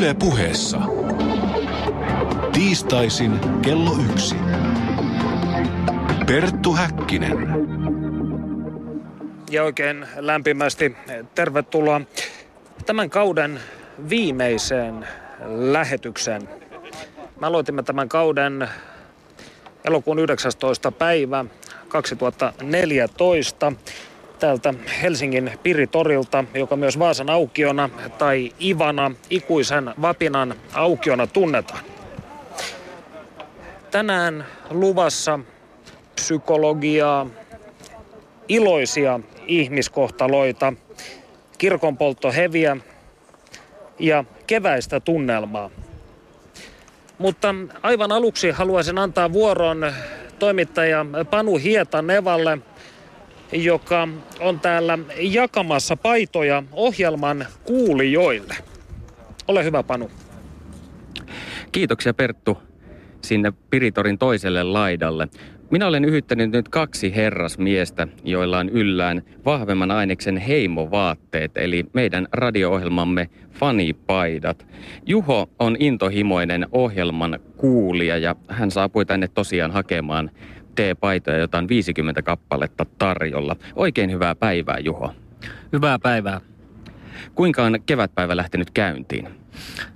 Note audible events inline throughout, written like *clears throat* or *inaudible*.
Yle puheessa. Tiistaisin kello yksi. Perttu Häkkinen. Ja oikein lämpimästi tervetuloa tämän kauden viimeiseen lähetykseen. Me aloitimme tämän kauden elokuun 19. päivä 2014 täältä Helsingin Piritorilta, joka myös Vaasan aukiona tai Ivana ikuisen Vapinan aukiona tunnetaan. Tänään luvassa psykologiaa, iloisia ihmiskohtaloita, kirkonpolttoheviä ja keväistä tunnelmaa. Mutta aivan aluksi haluaisin antaa vuoron toimittaja Panu Hietanevalle, joka on täällä jakamassa paitoja ohjelman kuulijoille. Ole hyvä Panu. Kiitoksia Perttu sinne Piritorin toiselle laidalle. Minä olen yhyttänyt nyt kaksi herrasmiestä, joilla on yllään vahvemman aineksen heimovaatteet, eli meidän radio-ohjelmamme fanipaidat. Juho on intohimoinen ohjelman kuulija ja hän saapui tänne tosiaan hakemaan T-paitoja, jota on 50 kappaletta tarjolla. Oikein hyvää päivää, Juho. Hyvää päivää. Kuinka on kevätpäivä lähtenyt käyntiin?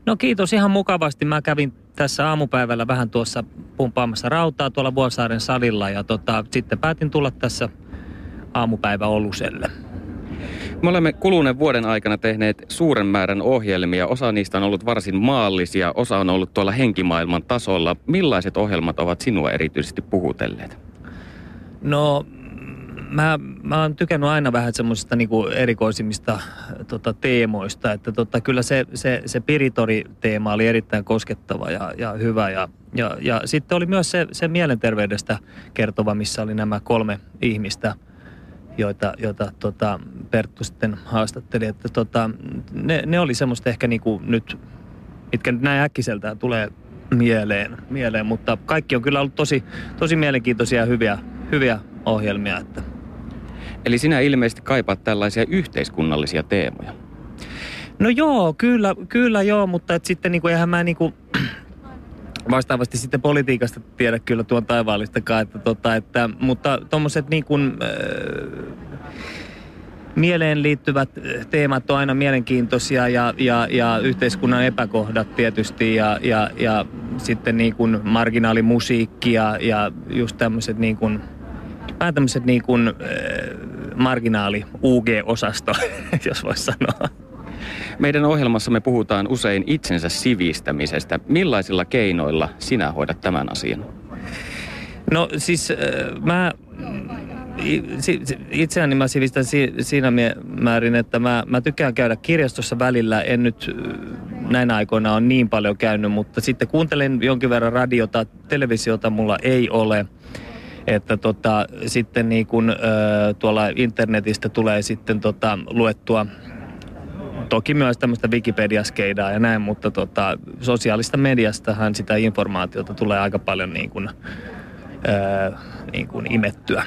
No kiitos ihan mukavasti. Mä kävin tässä aamupäivällä vähän tuossa pumpaamassa rautaa tuolla Vuosaaren salilla ja tota, sitten päätin tulla tässä aamupäivä Oluselle. Me olemme kuluneen vuoden aikana tehneet suuren määrän ohjelmia. Osa niistä on ollut varsin maallisia, osa on ollut tuolla henkimaailman tasolla. Millaiset ohjelmat ovat sinua erityisesti puhutelleet? No mä, mä oon tykännyt aina vähän semmoisista niinku erikoisimmista tota, teemoista, että tota, kyllä se, se, se Piritori-teema oli erittäin koskettava ja, ja hyvä ja, ja, ja sitten oli myös se, se mielenterveydestä kertova, missä oli nämä kolme ihmistä, joita, joita tota, Perttu sitten haastatteli, että tota, ne, ne oli semmoista ehkä niinku nyt, mitkä nyt näin äkkiseltään tulee mieleen, mieleen, mutta kaikki on kyllä ollut tosi, tosi mielenkiintoisia ja hyviä, hyviä ohjelmia, että Eli sinä ilmeisesti kaipaat tällaisia yhteiskunnallisia teemoja. No joo, kyllä, kyllä joo, mutta et sitten niinku, eihän mä niinku, vastaavasti sitten politiikasta tiedä kyllä tuon taivaallistakaan, että tota, että, mutta tuommoiset niin kuin, äh, mieleen liittyvät teemat on aina mielenkiintoisia ja, ja, ja yhteiskunnan epäkohdat tietysti ja, ja, ja sitten niin kuin marginaalimusiikki ja, ja just tämmöiset niin kuin, vähän tämmöiset niin kuin, äh, marginaali UG-osasto, *laughs* jos voisi sanoa. Meidän ohjelmassamme puhutaan usein itsensä sivistämisestä. Millaisilla keinoilla sinä hoidat tämän asian? No siis mä itseäni mä sivistän siinä määrin, että mä, mä tykkään käydä kirjastossa välillä. En nyt näinä aikoina on niin paljon käynyt, mutta sitten kuuntelen jonkin verran radiota, televisiota mulla ei ole – että tota, sitten niin kun, ö, tuolla internetistä tulee sitten tota, luettua toki myös tämmöistä Wikipedia-skeidaa ja näin, mutta tota, sosiaalista mediastahan sitä informaatiota tulee aika paljon niin kuin, ö, niin kuin imettyä.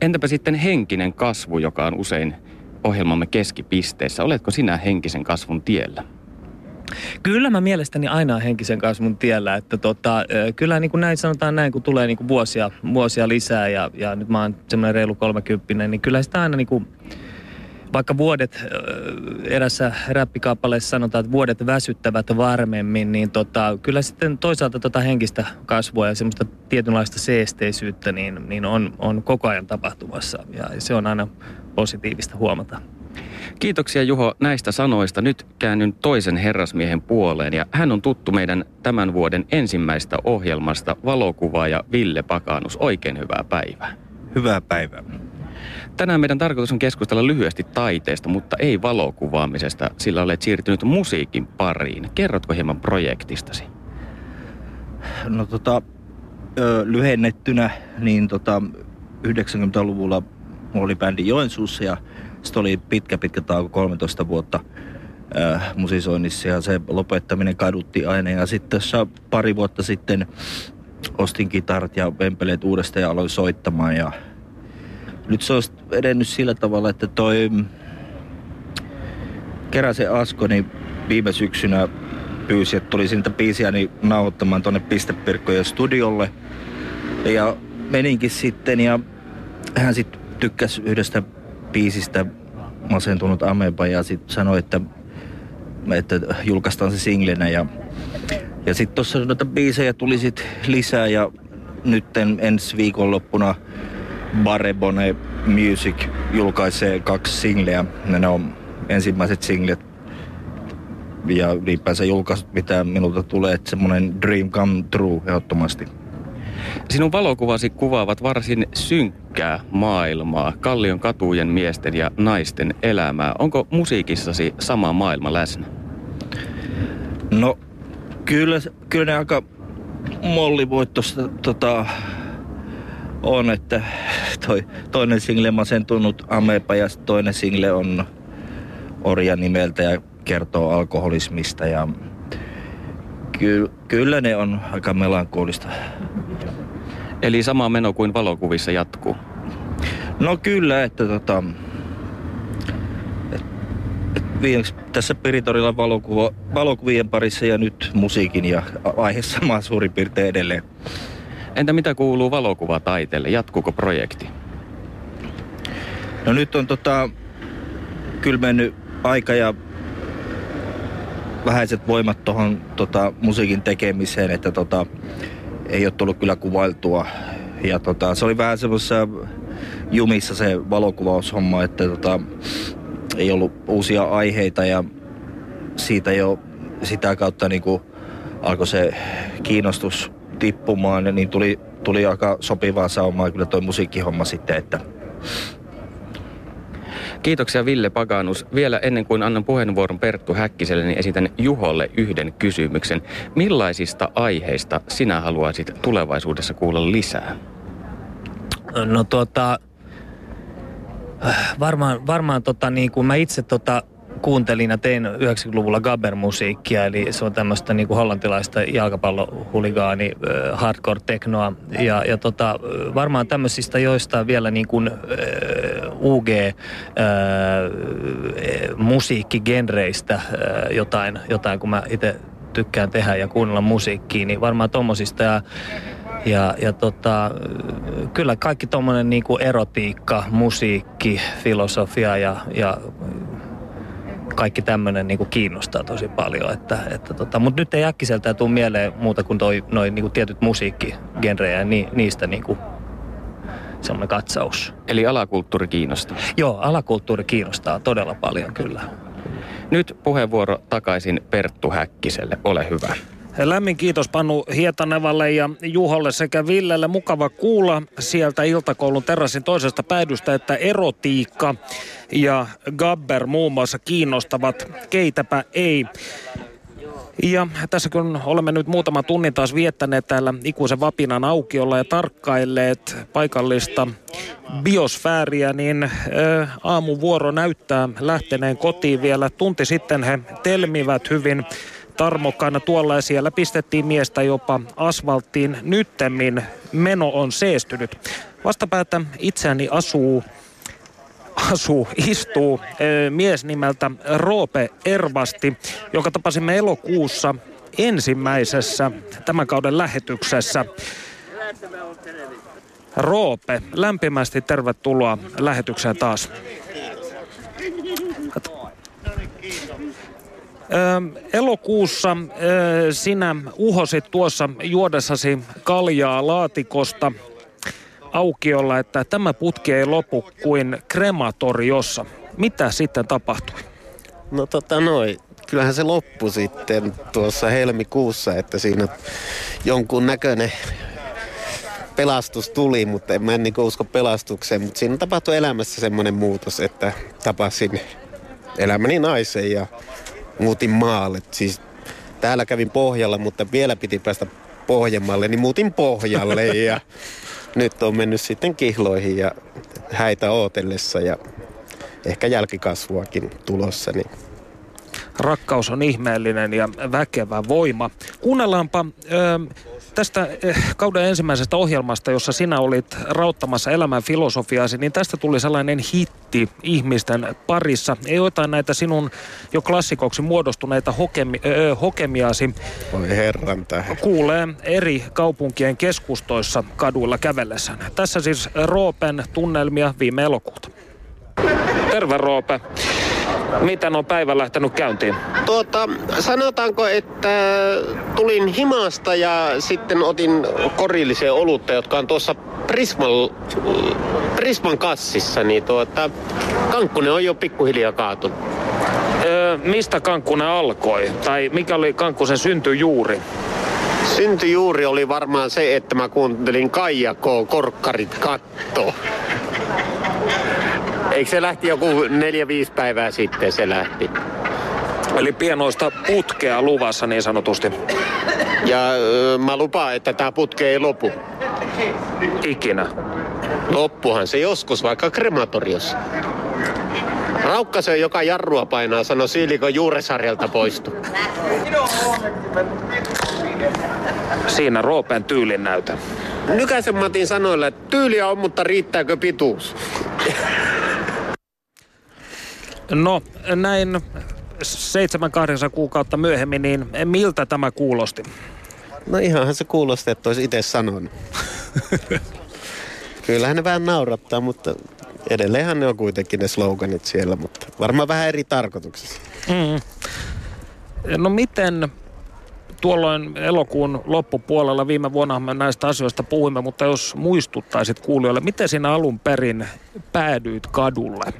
Entäpä sitten henkinen kasvu, joka on usein ohjelmamme keskipisteessä. Oletko sinä henkisen kasvun tiellä? Kyllä mä mielestäni aina henkisen kasvun tiellä, että tota, kyllä niin kuin näin sanotaan näin, kun tulee niin kuin vuosia, vuosia lisää ja, ja nyt mä oon semmoinen reilu kolmekymppinen, niin kyllä sitä aina niin kuin, vaikka vuodet, erässä räppikappaleessa sanotaan, että vuodet väsyttävät varmemmin, niin tota, kyllä sitten toisaalta tota henkistä kasvua ja semmoista tietynlaista seesteisyyttä niin, niin on, on koko ajan tapahtumassa ja se on aina positiivista huomata. Kiitoksia Juho näistä sanoista. Nyt käännyn toisen herrasmiehen puoleen ja hän on tuttu meidän tämän vuoden ensimmäistä ohjelmasta valokuvaaja Ville Pakanus. Oikein hyvää päivää. Hyvää päivää. Tänään meidän tarkoitus on keskustella lyhyesti taiteesta, mutta ei valokuvaamisesta, sillä olet siirtynyt musiikin pariin. Kerrotko hieman projektistasi? No tota, lyhennettynä, niin tota, 90-luvulla mulla oli bändi Joensuussa ja sitten oli pitkä pitkä tauko, 13 vuotta äh, musisoinnissa ja se lopettaminen kadutti aina. Ja sitten pari vuotta sitten ostin kitarat ja vempeleet uudestaan ja aloin soittamaan. Ja nyt se on edennyt sillä tavalla, että toi Keräsen Asko niin viime syksynä pyysi, että tuli siitä biisiä niin nauhoittamaan tuonne Pistepirkkojen studiolle. Ja meninkin sitten ja hän sitten tykkäsi yhdestä biisistä masentunut Ameba ja sitten sanoi, että, että julkaistaan se singlenä ja, ja sitten tuossa noita biisejä tuli sitten lisää ja nyt ensi viikonloppuna Barebone Music julkaisee kaksi singleä. Ne on ensimmäiset singlet ja ylipäänsä julkaisut, mitä minulta tulee, että semmoinen dream come true ehdottomasti. Sinun valokuvasi kuvaavat varsin synkkää maailmaa, Kallion katujen miesten ja naisten elämää. Onko musiikissasi sama maailma läsnä? No, kyllä, kyllä ne aika mollivoittosta tota, on, että toi, toinen single masentunut Amepa ja toinen single on Orja nimeltä ja kertoo alkoholismista ja ky, kyllä ne on aika melankolista. Eli sama meno kuin valokuvissa jatkuu? No kyllä, että tota, et, et viimeksi tässä Piritorilla valokuva, valokuvien parissa ja nyt musiikin ja aihe sama suurin piirtein edelleen. Entä mitä kuuluu valokuvataiteelle? Jatkuuko projekti? No nyt on tota, kyllä mennyt aika ja vähäiset voimat tuohon tota, musiikin tekemiseen, että tota, ei ole tullut kyllä kuvailtua. Ja tota, se oli vähän semmoisessa jumissa se valokuvaushomma, että tota, ei ollut uusia aiheita ja siitä jo sitä kautta niin kuin alkoi se kiinnostus tippumaan, niin tuli, tuli aika sopivaa saumaa kyllä toi musiikkihomma sitten, että Kiitoksia Ville Paganus. Vielä ennen kuin annan puheenvuoron Perttu Häkkiselle, niin esitän Juholle yhden kysymyksen. Millaisista aiheista sinä haluaisit tulevaisuudessa kuulla lisää? No tuota, varmaan, varmaan tota, niin kuin mä itse tota, kuuntelin ja tein 90-luvulla Gabber-musiikkia, eli se on tämmöistä niin kuin hollantilaista jalkapallohuligaani, äh, hardcore teknoa. Ja, ja tota, varmaan tämmöisistä joista vielä niin kuin, äh, UG äh, jotain, jotain, kun mä itse tykkään tehdä ja kuunnella musiikkia, niin varmaan tommosista ja ja, ja tota, kyllä kaikki tuommoinen niinku erotiikka, musiikki, filosofia ja, ja kaikki tämmöinen niinku kiinnostaa tosi paljon. Että, että tota, Mutta nyt ei äkkiseltään tule mieleen muuta kuin toi, noi niinku tietyt musiikkigenrejä ja ni, niistä niinku semmoinen katsaus. Eli alakulttuuri kiinnostaa? Joo, alakulttuuri kiinnostaa todella paljon kyllä. Nyt puheenvuoro takaisin Perttu Häkkiselle. Ole hyvä. Lämmin kiitos Panu Hietanevalle ja Juholle sekä Villelle. Mukava kuulla sieltä iltakoulun terassin toisesta päädystä, että erotiikka ja Gabber muun muassa kiinnostavat, keitäpä ei. Ja tässä kun olemme nyt muutama tunnin taas viettäneet täällä ikuisen vapinan aukiolla ja tarkkailleet paikallista biosfääriä, niin aamuvuoro näyttää lähteneen kotiin vielä. Tunti sitten he telmivät hyvin tarmokkaana tuolla ja siellä pistettiin miestä jopa asfalttiin. Nyttemmin meno on seestynyt. Vastapäätä itseäni asuu asuu, istuu e, mies nimeltä Roope Ervasti, joka tapasimme elokuussa ensimmäisessä tämän kauden lähetyksessä. Roope, lämpimästi tervetuloa lähetykseen taas. Elokuussa sinä uhosit tuossa juodessasi kaljaa laatikosta aukiolla, että tämä putki ei lopu kuin krematoriossa. Mitä sitten tapahtui? No tota noin, kyllähän se loppui sitten tuossa helmikuussa, että siinä jonkun näköinen pelastus tuli, mutta en mä en niin usko pelastukseen, mutta siinä tapahtui elämässä semmoinen muutos, että tapasin elämäni naisen ja muutin maalle. Siis täällä kävin pohjalla, mutta vielä piti päästä pohjemmalle, niin muutin pohjalle *laughs* ja nyt on mennyt sitten kihloihin ja häitä ootellessa ja ehkä jälkikasvuakin tulossa. Niin Rakkaus on ihmeellinen ja väkevä voima. Kuunnellaanpa ö, tästä eh, kauden ensimmäisestä ohjelmasta, jossa sinä olit rauttamassa elämän filosofiaasi, niin tästä tuli sellainen hitti ihmisten parissa. Ei jotain näitä sinun jo klassikoksi muodostuneita hokemi, ö, hokemiasi Voi herran tähden. kuulee eri kaupunkien keskustoissa kaduilla kävellessään. Tässä siis Roopen tunnelmia viime elokuuta. Terve Roope. Miten on päivä lähtenyt käyntiin? Tuota, sanotaanko, että tulin himasta ja sitten otin korillisen olutta, jotka on tuossa Prisman, Prisman kassissa, niin tuota, kankkunen on jo pikkuhiljaa kaatunut. Öö, mistä Kankkunen alkoi? Tai mikä oli Kankkusen syntyjuuri? Syntyjuuri oli varmaan se, että mä kuuntelin Kaija K. Korkkarit katto. Eikö se lähti joku neljä, viisi päivää sitten se lähti? Eli pienoista putkea luvassa niin sanotusti. Ja mä lupaan, että tämä putke ei lopu. Ikinä. Loppuhan se joskus vaikka krematoriossa. Raukkasö, joka jarrua painaa, sanoi Siilikon juuresarjalta poistu. Siinä Roopen tyylin näytä. Nykäisen Matin sanoilla, että tyyliä on, mutta riittääkö pituus? No näin seitsemän kahdeksan kuukautta myöhemmin, niin miltä tämä kuulosti? No ihanhan se kuulosti, että olisi itse sanonut. Kyllähän ne vähän naurattaa, mutta edelleenhän ne on kuitenkin ne sloganit siellä, mutta varmaan vähän eri tarkoituksessa. Mm. No miten tuolloin elokuun loppupuolella viime vuonna me näistä asioista puhuimme, mutta jos muistuttaisit kuulijoille, miten sinä alun perin päädyit kadulle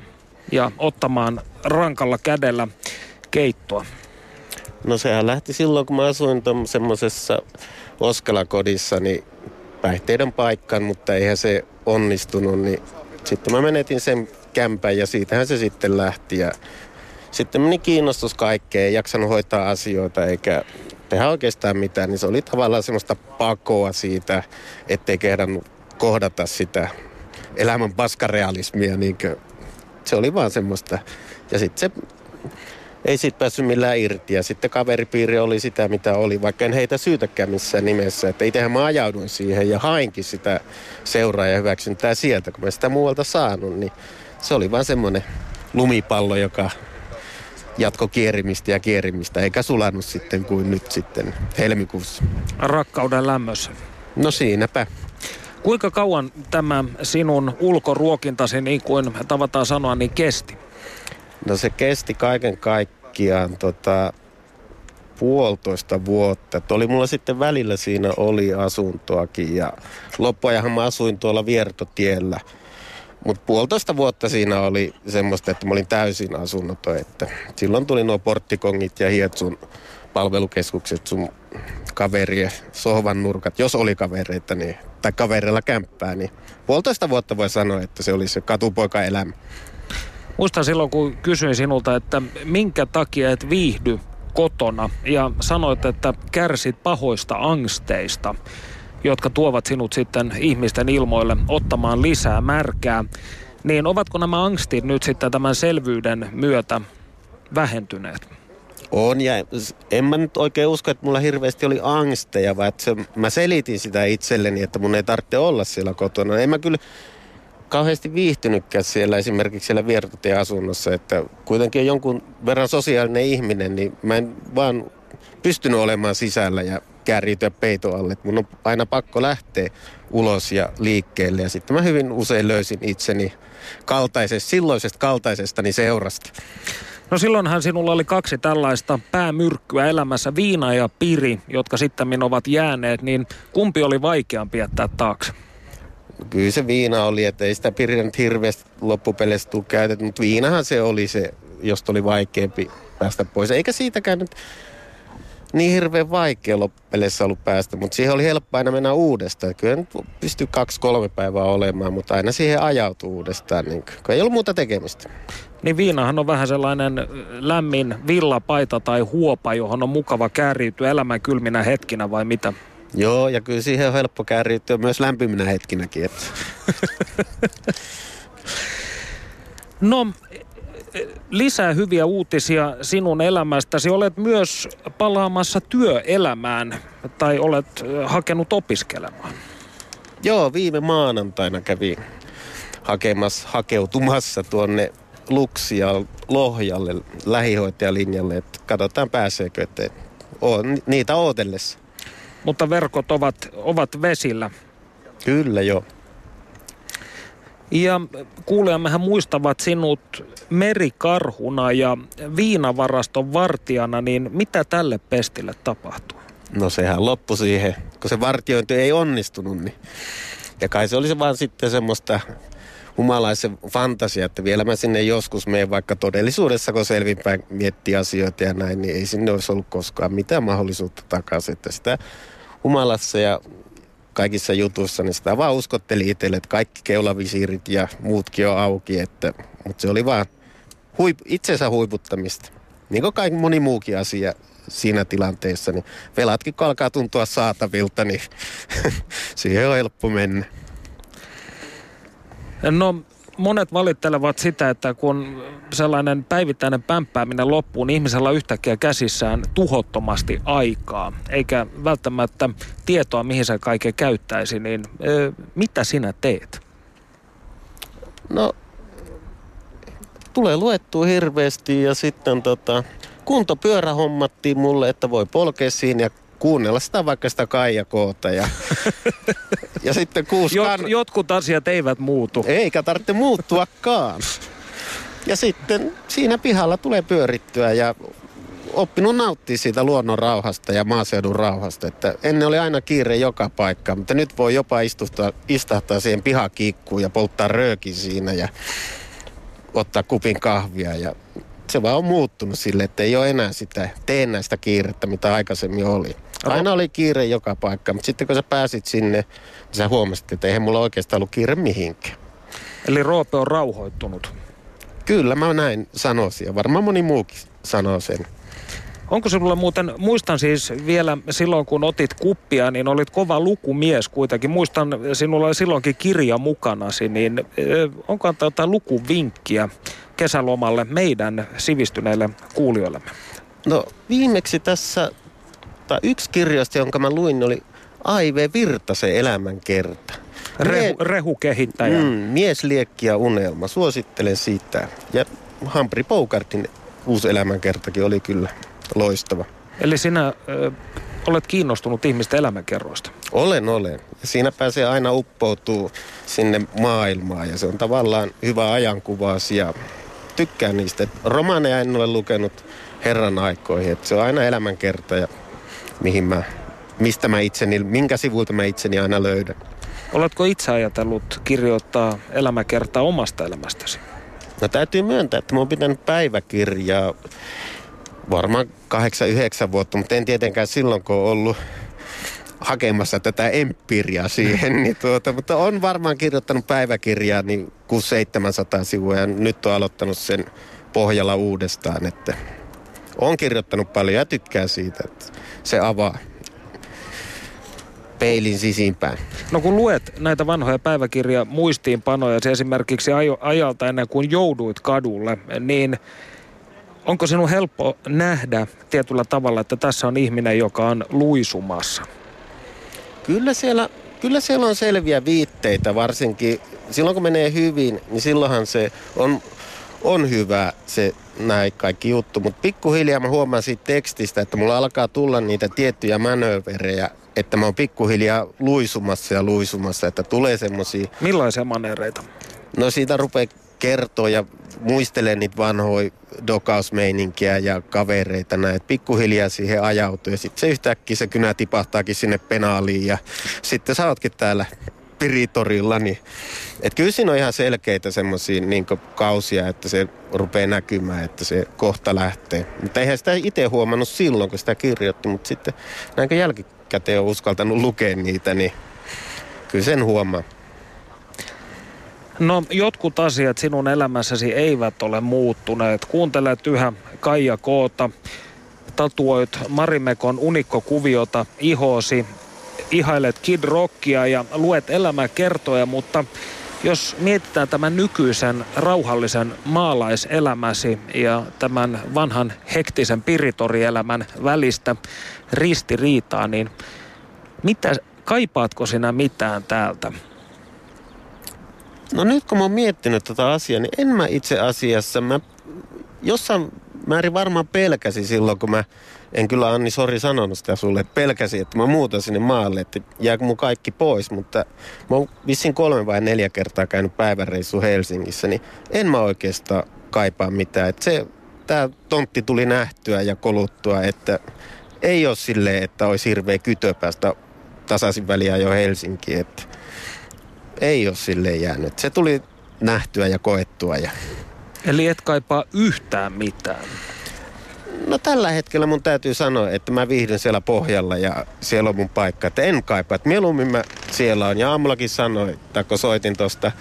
ja ottamaan rankalla kädellä keittoa? No sehän lähti silloin, kun mä asuin semmoisessa Oskalakodissa, niin päihteiden paikkaan, mutta eihän se onnistunut, niin sitten mä menetin sen kämpän ja siitähän se sitten lähti ja sitten meni kiinnostus kaikkeen, ei jaksanut hoitaa asioita eikä tehdä oikeastaan mitään, niin se oli tavallaan semmoista pakoa siitä, ettei kehdannut kohdata sitä elämän paskarealismia, niin se oli vaan semmoista. Ja sitten se ei siitä päässyt millään irti. Ja sitten kaveripiiri oli sitä, mitä oli, vaikka en heitä syytäkään missään nimessä. Että itsehän mä ajauduin siihen ja hainkin sitä seuraa ja hyväksyntää sieltä, kun mä sitä muualta saanut. Niin se oli vaan semmoinen lumipallo, joka jatko kierimistä ja kierimistä, eikä sulannut sitten kuin nyt sitten helmikuussa. Rakkauden lämmössä. No siinäpä. Kuinka kauan tämä sinun ulkoruokintasi, niin kuin tavataan sanoa, niin kesti? No se kesti kaiken kaikkiaan tota, puolitoista vuotta. Et oli mulla sitten välillä siinä oli asuntoakin ja loppuajahan mä asuin tuolla Viertotiellä. Mutta puolitoista vuotta siinä oli semmoista, että mä olin täysin asunnoton. Että silloin tuli nuo porttikongit ja hietsun palvelukeskukset sun kaverien sohvan nurkat, jos oli kavereita, niin, tai kavereilla kämppää, niin puolitoista vuotta voi sanoa, että se oli se katupoika-elämä. Muistan silloin, kun kysyin sinulta, että minkä takia et viihdy kotona ja sanoit, että kärsit pahoista angsteista, jotka tuovat sinut sitten ihmisten ilmoille ottamaan lisää märkää. Niin ovatko nämä angstit nyt sitten tämän selvyyden myötä vähentyneet? On ja en mä nyt oikein usko, että mulla hirveästi oli angsteja, vaan että se, mä selitin sitä itselleni, että mun ei tarvitse olla siellä kotona. En mä kyllä kauheasti viihtynytkään siellä esimerkiksi siellä viertotieasunnossa, että kuitenkin on jonkun verran sosiaalinen ihminen, niin mä en vaan pystynyt olemaan sisällä ja kärjytyä peito alle. Että mun on aina pakko lähteä ulos ja liikkeelle ja sitten mä hyvin usein löysin itseni kaltaisesta, silloisesta kaltaisestani seurasta. No silloinhan sinulla oli kaksi tällaista päämyrkkyä elämässä, Viina ja Piri, jotka sitten ovat jääneet, niin kumpi oli vaikeampi jättää taakse? Kyllä se viina oli, että ei sitä Piriä nyt hirveästi loppupeleissä tule käytetty, mutta viinahan se oli se, josta oli vaikeampi päästä pois. Eikä siitäkään nyt niin hirveän vaikea loppupeleissä ollut päästä, mutta siihen oli helppo aina mennä uudestaan. Kyllä nyt pystyy kaksi-kolme päivää olemaan, mutta aina siihen ajautuu uudestaan, niin kun ei ollut muuta tekemistä. Niin viinahan on vähän sellainen lämmin villapaita tai huopa, johon on mukava kääriytyä elämän kylminä hetkinä vai mitä? Joo, ja kyllä siihen on helppo kääriytyä myös lämpiminä hetkinäkin. Että. *laughs* no, lisää hyviä uutisia sinun elämästäsi. Olet myös palaamassa työelämään tai olet hakenut opiskelemaan. Joo, viime maanantaina kävin hakemassa, hakeutumassa tuonne Luksia Lohjalle lähihoitajalinjalle, että katsotaan pääseekö, että on niitä ootellessa. Mutta verkot ovat, ovat vesillä. Kyllä joo. Ja kuulijammehän muistavat sinut merikarhuna ja viinavaraston vartijana, niin mitä tälle pestille tapahtuu? No sehän loppui siihen, kun se vartiointi ei onnistunut. Niin. Ja kai se olisi vaan sitten semmoista humalaisen fantasia, että vielä mä sinne joskus menen, vaikka todellisuudessa, kun selvinpäin miettii asioita ja näin, niin ei sinne olisi ollut koskaan mitään mahdollisuutta takaisin. Että sitä humalassa ja kaikissa jutuissa, niin sitä vaan uskotteli itselle, että kaikki keulavisiirit ja muutkin on auki, että, mutta se oli vaan huip, itsensä huiputtamista. Niin kuin kaikki moni muukin asia siinä tilanteessa, niin velatkin kun alkaa tuntua saatavilta, niin *laughs* siihen on helppo mennä. No monet valittelevat sitä, että kun sellainen päivittäinen pämppääminen loppuu, niin ihmisellä yhtäkkiä käsissään tuhottomasti aikaa, eikä välttämättä tietoa, mihin se kaiken käyttäisi, niin ö, mitä sinä teet? No, tulee luettua hirveästi ja sitten tota, kuntopyörä hommattiin mulle, että voi polkea siinä ja kuunnella sitä vaikka sitä kaijakoota. Ja, *laughs* ja sitten kuusi Jot, kan... Jotkut asiat eivät muutu. Eikä tarvitse muuttuakaan. Ja sitten siinä pihalla tulee pyörittyä ja oppinut nauttia siitä luonnon rauhasta ja maaseudun rauhasta. Että ennen oli aina kiire joka paikka, mutta nyt voi jopa istuttaa, istahtaa siihen pihakiikkuun ja polttaa röökin siinä ja ottaa kupin kahvia. Ja se vaan on muuttunut sille, että ei ole enää sitä teennäistä kiirettä, mitä aikaisemmin oli. Aina oli kiire joka paikka, mutta sitten kun sä pääsit sinne, niin sä huomasit, että eihän mulla oikeastaan ollut kiire mihinkään. Eli Roope on rauhoittunut. Kyllä mä näin sanoisin ja varmaan moni muukin sanoo sen. Onko sinulla muuten, muistan siis vielä silloin kun otit kuppia, niin olit kova lukumies kuitenkin. Muistan, sinulla oli silloinkin kirja mukanasi, niin onko antaa jotain lukuvinkkiä kesälomalle meidän sivistyneille kuulijoillemme? No viimeksi tässä, tai yksi kirjasta, jonka mä luin, oli Aive Virtasen elämänkerta. Rehu, rehukehittäjä. Mm, mies, liekki ja unelma. Suosittelen sitä. Ja Humphrey Bogartin uusi elämänkertakin oli kyllä loistava. Eli sinä ö, olet kiinnostunut ihmisten elämänkerroista? Olen, olen. Siinä pääsee aina uppoutuu sinne maailmaan ja se on tavallaan hyvä ajankuvaus ja tykkään niistä. Romaaneja en ole lukenut herran aikoihin, että se on aina elämänkerta ja mihin mä, mistä mä itseni, minkä sivuilta mä itseni aina löydän. Oletko itse ajatellut kirjoittaa elämäkertaa omasta elämästäsi? No täytyy myöntää, että mä oon pitänyt päiväkirjaa varmaan 8-9 vuotta, mutta en tietenkään silloin, kun ollut hakemassa tätä empiiriaa siihen, niin tuota, mutta on varmaan kirjoittanut päiväkirjaa niin 600-700 sivua ja nyt on aloittanut sen pohjalla uudestaan, että on kirjoittanut paljon ja tykkää siitä, että se avaa peilin sisimpään. No kun luet näitä vanhoja päiväkirja muistiinpanoja, se esimerkiksi ajalta ennen kuin jouduit kadulle, niin onko sinun helppo nähdä tietyllä tavalla, että tässä on ihminen, joka on luisumassa? Kyllä siellä, kyllä siellä on selviä viitteitä, varsinkin silloin kun menee hyvin, niin silloinhan se on, on hyvä se näin kaikki juttu. Mutta pikkuhiljaa mä huomaan siitä tekstistä, että mulla alkaa tulla niitä tiettyjä manööverejä, että mä oon pikkuhiljaa luisumassa ja luisumassa, että tulee semmosia... Millaisia manereita? No siitä rupeaa kertoa ja muistelee niitä vanhoja dokausmeininkiä ja kavereita näin, pikkuhiljaa siihen ajautuu ja sitten se yhtäkkiä se kynä tipahtaakin sinne penaaliin ja sitten sä ootkin täällä Piritorilla, niin et kyllä siinä on ihan selkeitä semmoisia niin kausia, että se rupeaa näkymään, että se kohta lähtee. Mutta eihän sitä itse huomannut silloin, kun sitä kirjoitti, mutta sitten näinkö jälkikäteen on uskaltanut lukea niitä, niin kyllä sen huomaa. No jotkut asiat sinun elämässäsi eivät ole muuttuneet. Kuuntelet yhä Kaija Koota, tatuoit Marimekon unikkokuviota ihoosi, ihailet Kid Rockia ja luet elämäkertoja, mutta Jos mietitään tämän nykyisen rauhallisen maalaiselämäsi ja tämän vanhan hektisen piritorielämän välistä ristiriitaa, niin mitä, kaipaatko sinä mitään täältä? No nyt kun mä oon miettinyt tätä asiaa, niin en mä itse asiassa, mä jossain määrin varmaan pelkäsi silloin, kun mä, en kyllä Anni sori sanonut sitä sulle, että pelkäsi, että mä muutan sinne maalle, että jääkö mun kaikki pois, mutta mä oon vissiin kolme vai neljä kertaa käynyt päiväreissu Helsingissä, niin en mä oikeastaan kaipaa mitään. Että se, tää tontti tuli nähtyä ja koluttua, että ei ole silleen, että olisi hirveä kytö päästä tasaisin väliä jo Helsinkiin, että ei ole silleen jäänyt. Se tuli nähtyä ja koettua ja Eli et kaipaa yhtään mitään. No tällä hetkellä mun täytyy sanoa, että mä viihdyn siellä pohjalla ja siellä on mun paikka. Että en kaipaa, että mieluummin mä siellä on. Ja aamullakin sanoin, tai kun soitin tuosta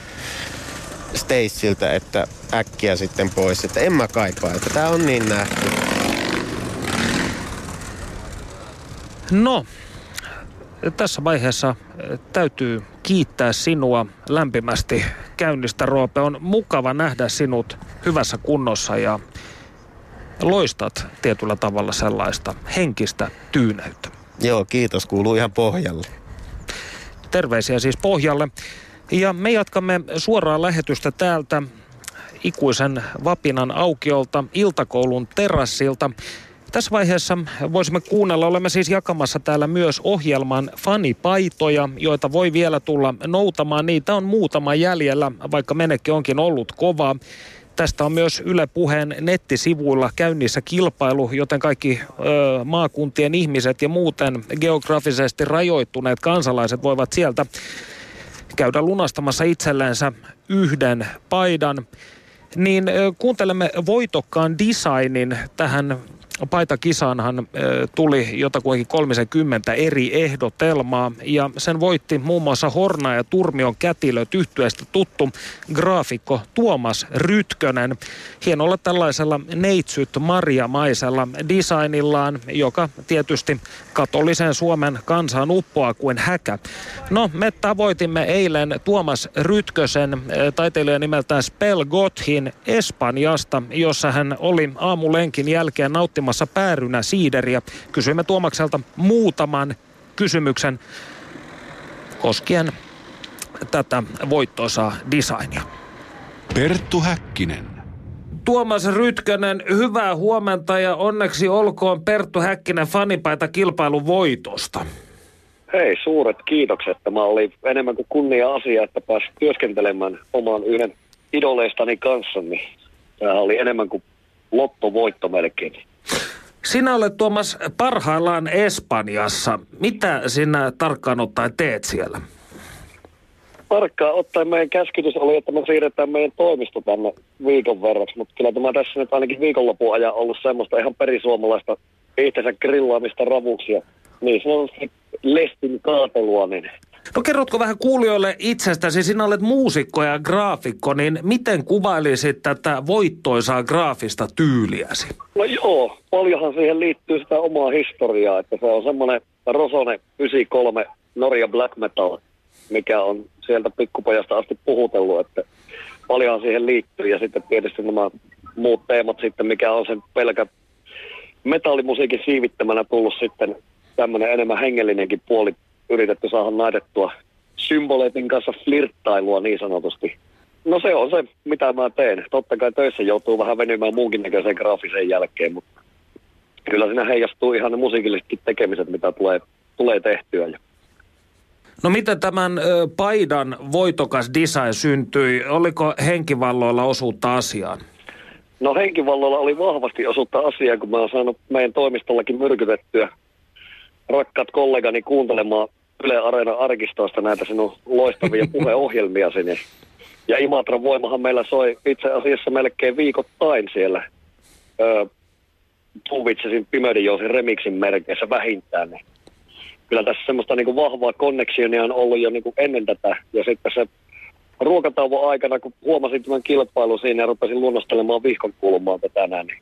Staceiltä, että äkkiä sitten pois, että en mä kaipaa, että tää on niin nähty. No, tässä vaiheessa eh, täytyy kiittää sinua lämpimästi käynnistä, Roope. On mukava nähdä sinut hyvässä kunnossa ja loistat tietyllä tavalla sellaista henkistä tyyneyttä. Joo, kiitos, kuuluu ihan pohjalle. Terveisiä siis pohjalle. Ja me jatkamme suoraa lähetystä täältä ikuisen Vapinan aukiolta iltakoulun terassilta. Tässä vaiheessa voisimme kuunnella, olemme siis jakamassa täällä myös ohjelman fanipaitoja, joita voi vielä tulla noutamaan. Niitä on muutama jäljellä, vaikka menekki onkin ollut kovaa. Tästä on myös Yle Puheen nettisivuilla käynnissä kilpailu, joten kaikki ö, maakuntien ihmiset ja muuten geografisesti rajoittuneet kansalaiset voivat sieltä käydä lunastamassa itsellensä yhden paidan. Niin ö, kuuntelemme voitokkaan designin tähän paitakisaanhan tuli jotakuinkin 30 eri ehdotelmaa ja sen voitti muun muassa Horna ja Turmion kätilöt yhtyeestä tuttu graafikko Tuomas Rytkönen hienolla tällaisella neitsyt marjamaisella designillaan, joka tietysti katolisen Suomen kansaan uppoaa kuin häkä. No, me tavoitimme eilen Tuomas Rytkösen taiteilijan nimeltään Spell Gothin Espanjasta, jossa hän oli aamulenkin jälkeen nauttimassa juomassa päärynä siideriä. Kysyimme Tuomakselta muutaman kysymyksen koskien tätä voittoisaa designia. Perttu Häkkinen. Tuomas Rytkönen, hyvää huomenta ja onneksi olkoon Perttu Häkkinen fanipaita kilpailun voitosta. Hei, suuret kiitokset. Tämä oli enemmän kuin kunnia asia, että pääsi työskentelemään oman yhden idoleistani kanssa. Niin tämä oli enemmän kuin lottovoitto melkein. Sinä olet Tuomas parhaillaan Espanjassa. Mitä sinä tarkkaan ottaen teet siellä? Tarkkaan ottaen meidän käskitys oli, että me siirretään meidän toimisto tänne viikon verraksi, mutta kyllä tämä tässä nyt ainakin viikonlopun ajan ollut semmoista ihan perisuomalaista itsensä grillaamista ravuksia. Niin sanotusti lestin kaatelua, niin No kerrotko vähän kuulijoille itsestäsi, sinä olet muusikko ja graafikko, niin miten kuvailisit tätä voittoisaa graafista tyyliäsi? No joo, paljonhan siihen liittyy sitä omaa historiaa, että se on semmoinen Rosone 93 Norja Black Metal, mikä on sieltä pikkupojasta asti puhutellut, että paljonhan siihen liittyy ja sitten tietysti nämä muut teemat sitten, mikä on sen pelkä metallimusiikin siivittämänä tullut sitten tämmöinen enemmän hengellinenkin puoli yritetty saada naitettua symboleitin kanssa flirttailua niin sanotusti. No se on se, mitä mä teen. Totta kai töissä joutuu vähän venymään muunkin näköiseen graafisen jälkeen, mutta kyllä siinä heijastuu ihan ne musiikillisetkin tekemiset, mitä tulee, tulee tehtyä. No miten tämän ö, paidan voitokas design syntyi? Oliko henkivalloilla osuutta asiaan? No henkivalloilla oli vahvasti osuutta asiaa, kun mä oon saanut meidän toimistollakin myrkytettyä rakkaat kollegani kuuntelemaan Yle Areena arkistoista näitä sinun loistavia *laughs* puheohjelmia sinne. Ja Imatran voimahan meillä soi itse asiassa melkein viikoittain siellä öö, Tuvitsesin Pimödinjousin remixin merkeissä vähintään. Niin kyllä tässä semmoista niin kuin vahvaa konneksionia on ollut jo niin kuin ennen tätä. Ja sitten se ruokatauon aikana, kun huomasin tämän kilpailun siinä ja rupesin luonnostelemaan vihkon kulmaa tätä näin, niin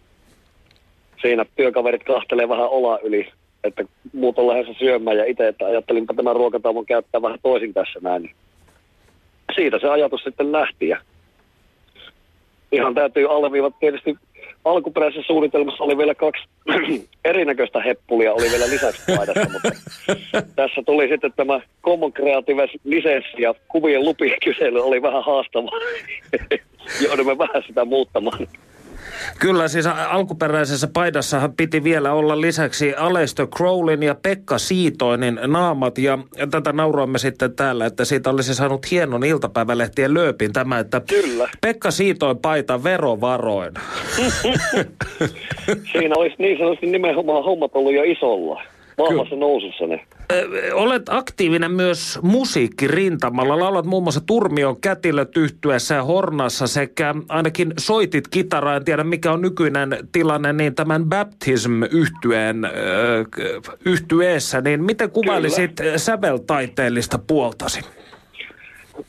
siinä työkaverit kahtelee vähän ola yli että muut on lähdössä syömään ja itse, että ajattelin tämän ruokatavon käyttää vähän toisin tässä näin. Siitä se ajatus sitten lähti. Ja ihan täytyy alleviivata tietysti alkuperäisessä suunnitelmassa oli vielä kaksi *clears throat* erinäköistä heppulia, oli vielä lisäksi paidassa, mutta *laughs* tässä tuli sitten tämä Common Creative lisenssi ja kuvien lupien kysely oli vähän haastava. *laughs* Joudumme vähän sitä muuttamaan. Kyllä, siis alkuperäisessä paidassahan piti vielä olla lisäksi Aleister Crowlin ja Pekka Siitoinin naamat. Ja tätä nauroimme sitten täällä, että siitä olisi saanut hienon iltapäivälehtien lööpin tämä, että Kyllä. Pekka Siitoin paita verovaroin. *laughs* Siinä olisi niin sanotusti nimenomaan hommat ollut jo isolla. Vahvassa nousussa ne. Olet aktiivinen myös musiikkirintamalla. Laulat muun muassa Turmion kätilöt yhtyessä ja Hornassa sekä ainakin soitit kitaraa. En tiedä mikä on nykyinen tilanne, niin tämän Baptism yhtyeen, yhtyeessä, niin miten kuvailisit säveltaiteellista puoltasi?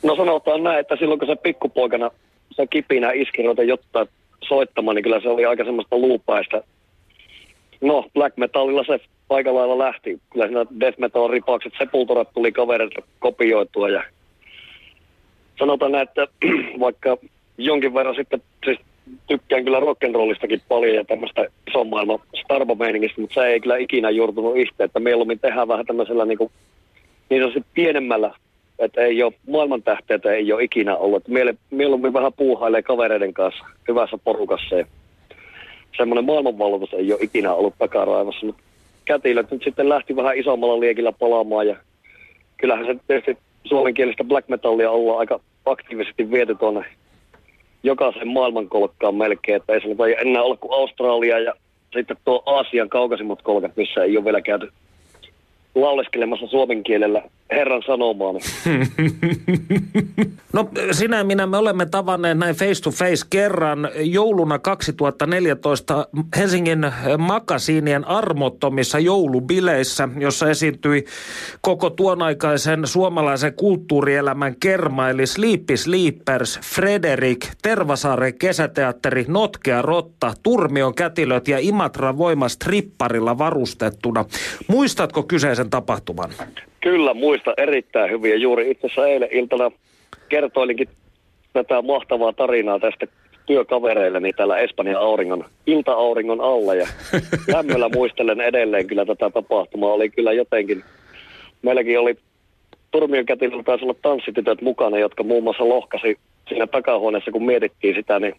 No sanotaan näin, että silloin kun se pikkupoikana se kipinä iski jotta soittamaan, niin kyllä se oli aika semmoista luupaista. No, black metalilla se aika lailla lähti. Kyllä siinä death metal ripaukset, sepulturat tuli kavereilta kopioitua ja sanotaan näin, että *clears throat* vaikka jonkin verran sitten siis tykkään kyllä rock'n'rollistakin paljon ja tämmöistä ison maailman starbo-meiningistä, mutta se ei kyllä ikinä juurtunut itse, että mieluummin tehdään vähän tämmöisellä niin, kuin, niin sanotusti pienemmällä että ei ole maailman tähteitä ei ole ikinä ollut. Miele- mieluummin vähän puuhailee kavereiden kanssa hyvässä porukassa. Ja semmoinen maailmanvalloitus ei ole ikinä ollut takaraivossa. Mutta kätilöt nyt sitten lähti vähän isommalla liekillä palaamaan. Ja kyllähän se tietysti suomenkielistä black metallia ollaan aika aktiivisesti viety tuonne jokaisen maailmankolkkaan melkein. Että ei se ole enää olla kuin Australia ja sitten tuo Aasian kaukaisimmat kolkat, missä ei ole vielä käyty lauleskelemassa suomen kielellä Herran sanomaa. Niin *laughs* No sinä ja minä me olemme tavanneet näin face to face kerran jouluna 2014 Helsingin makasiinien armottomissa joulubileissä, jossa esiintyi koko tuon aikaisen suomalaisen kulttuurielämän kerma, eli Sleepy Sleepers, Frederik, Tervasaaren kesäteatteri, Notkea Rotta, Turmion kätilöt ja Imatra voima stripparilla varustettuna. Muistatko kyseisen tapahtuman? Kyllä muista erittäin hyvin. Ja juuri itse asiassa eilen iltana kertoilinkin tätä mahtavaa tarinaa tästä työkavereilleni täällä Espanjan auringon, ilta-auringon alla. Ja *laughs* lämmöllä muistelen edelleen kyllä tätä tapahtumaa. Oli kyllä jotenkin, meilläkin oli Turmion kätilöllä taisi olla tanssitytöt mukana, jotka muun muassa lohkasi siinä takahuoneessa, kun mietittiin sitä, niin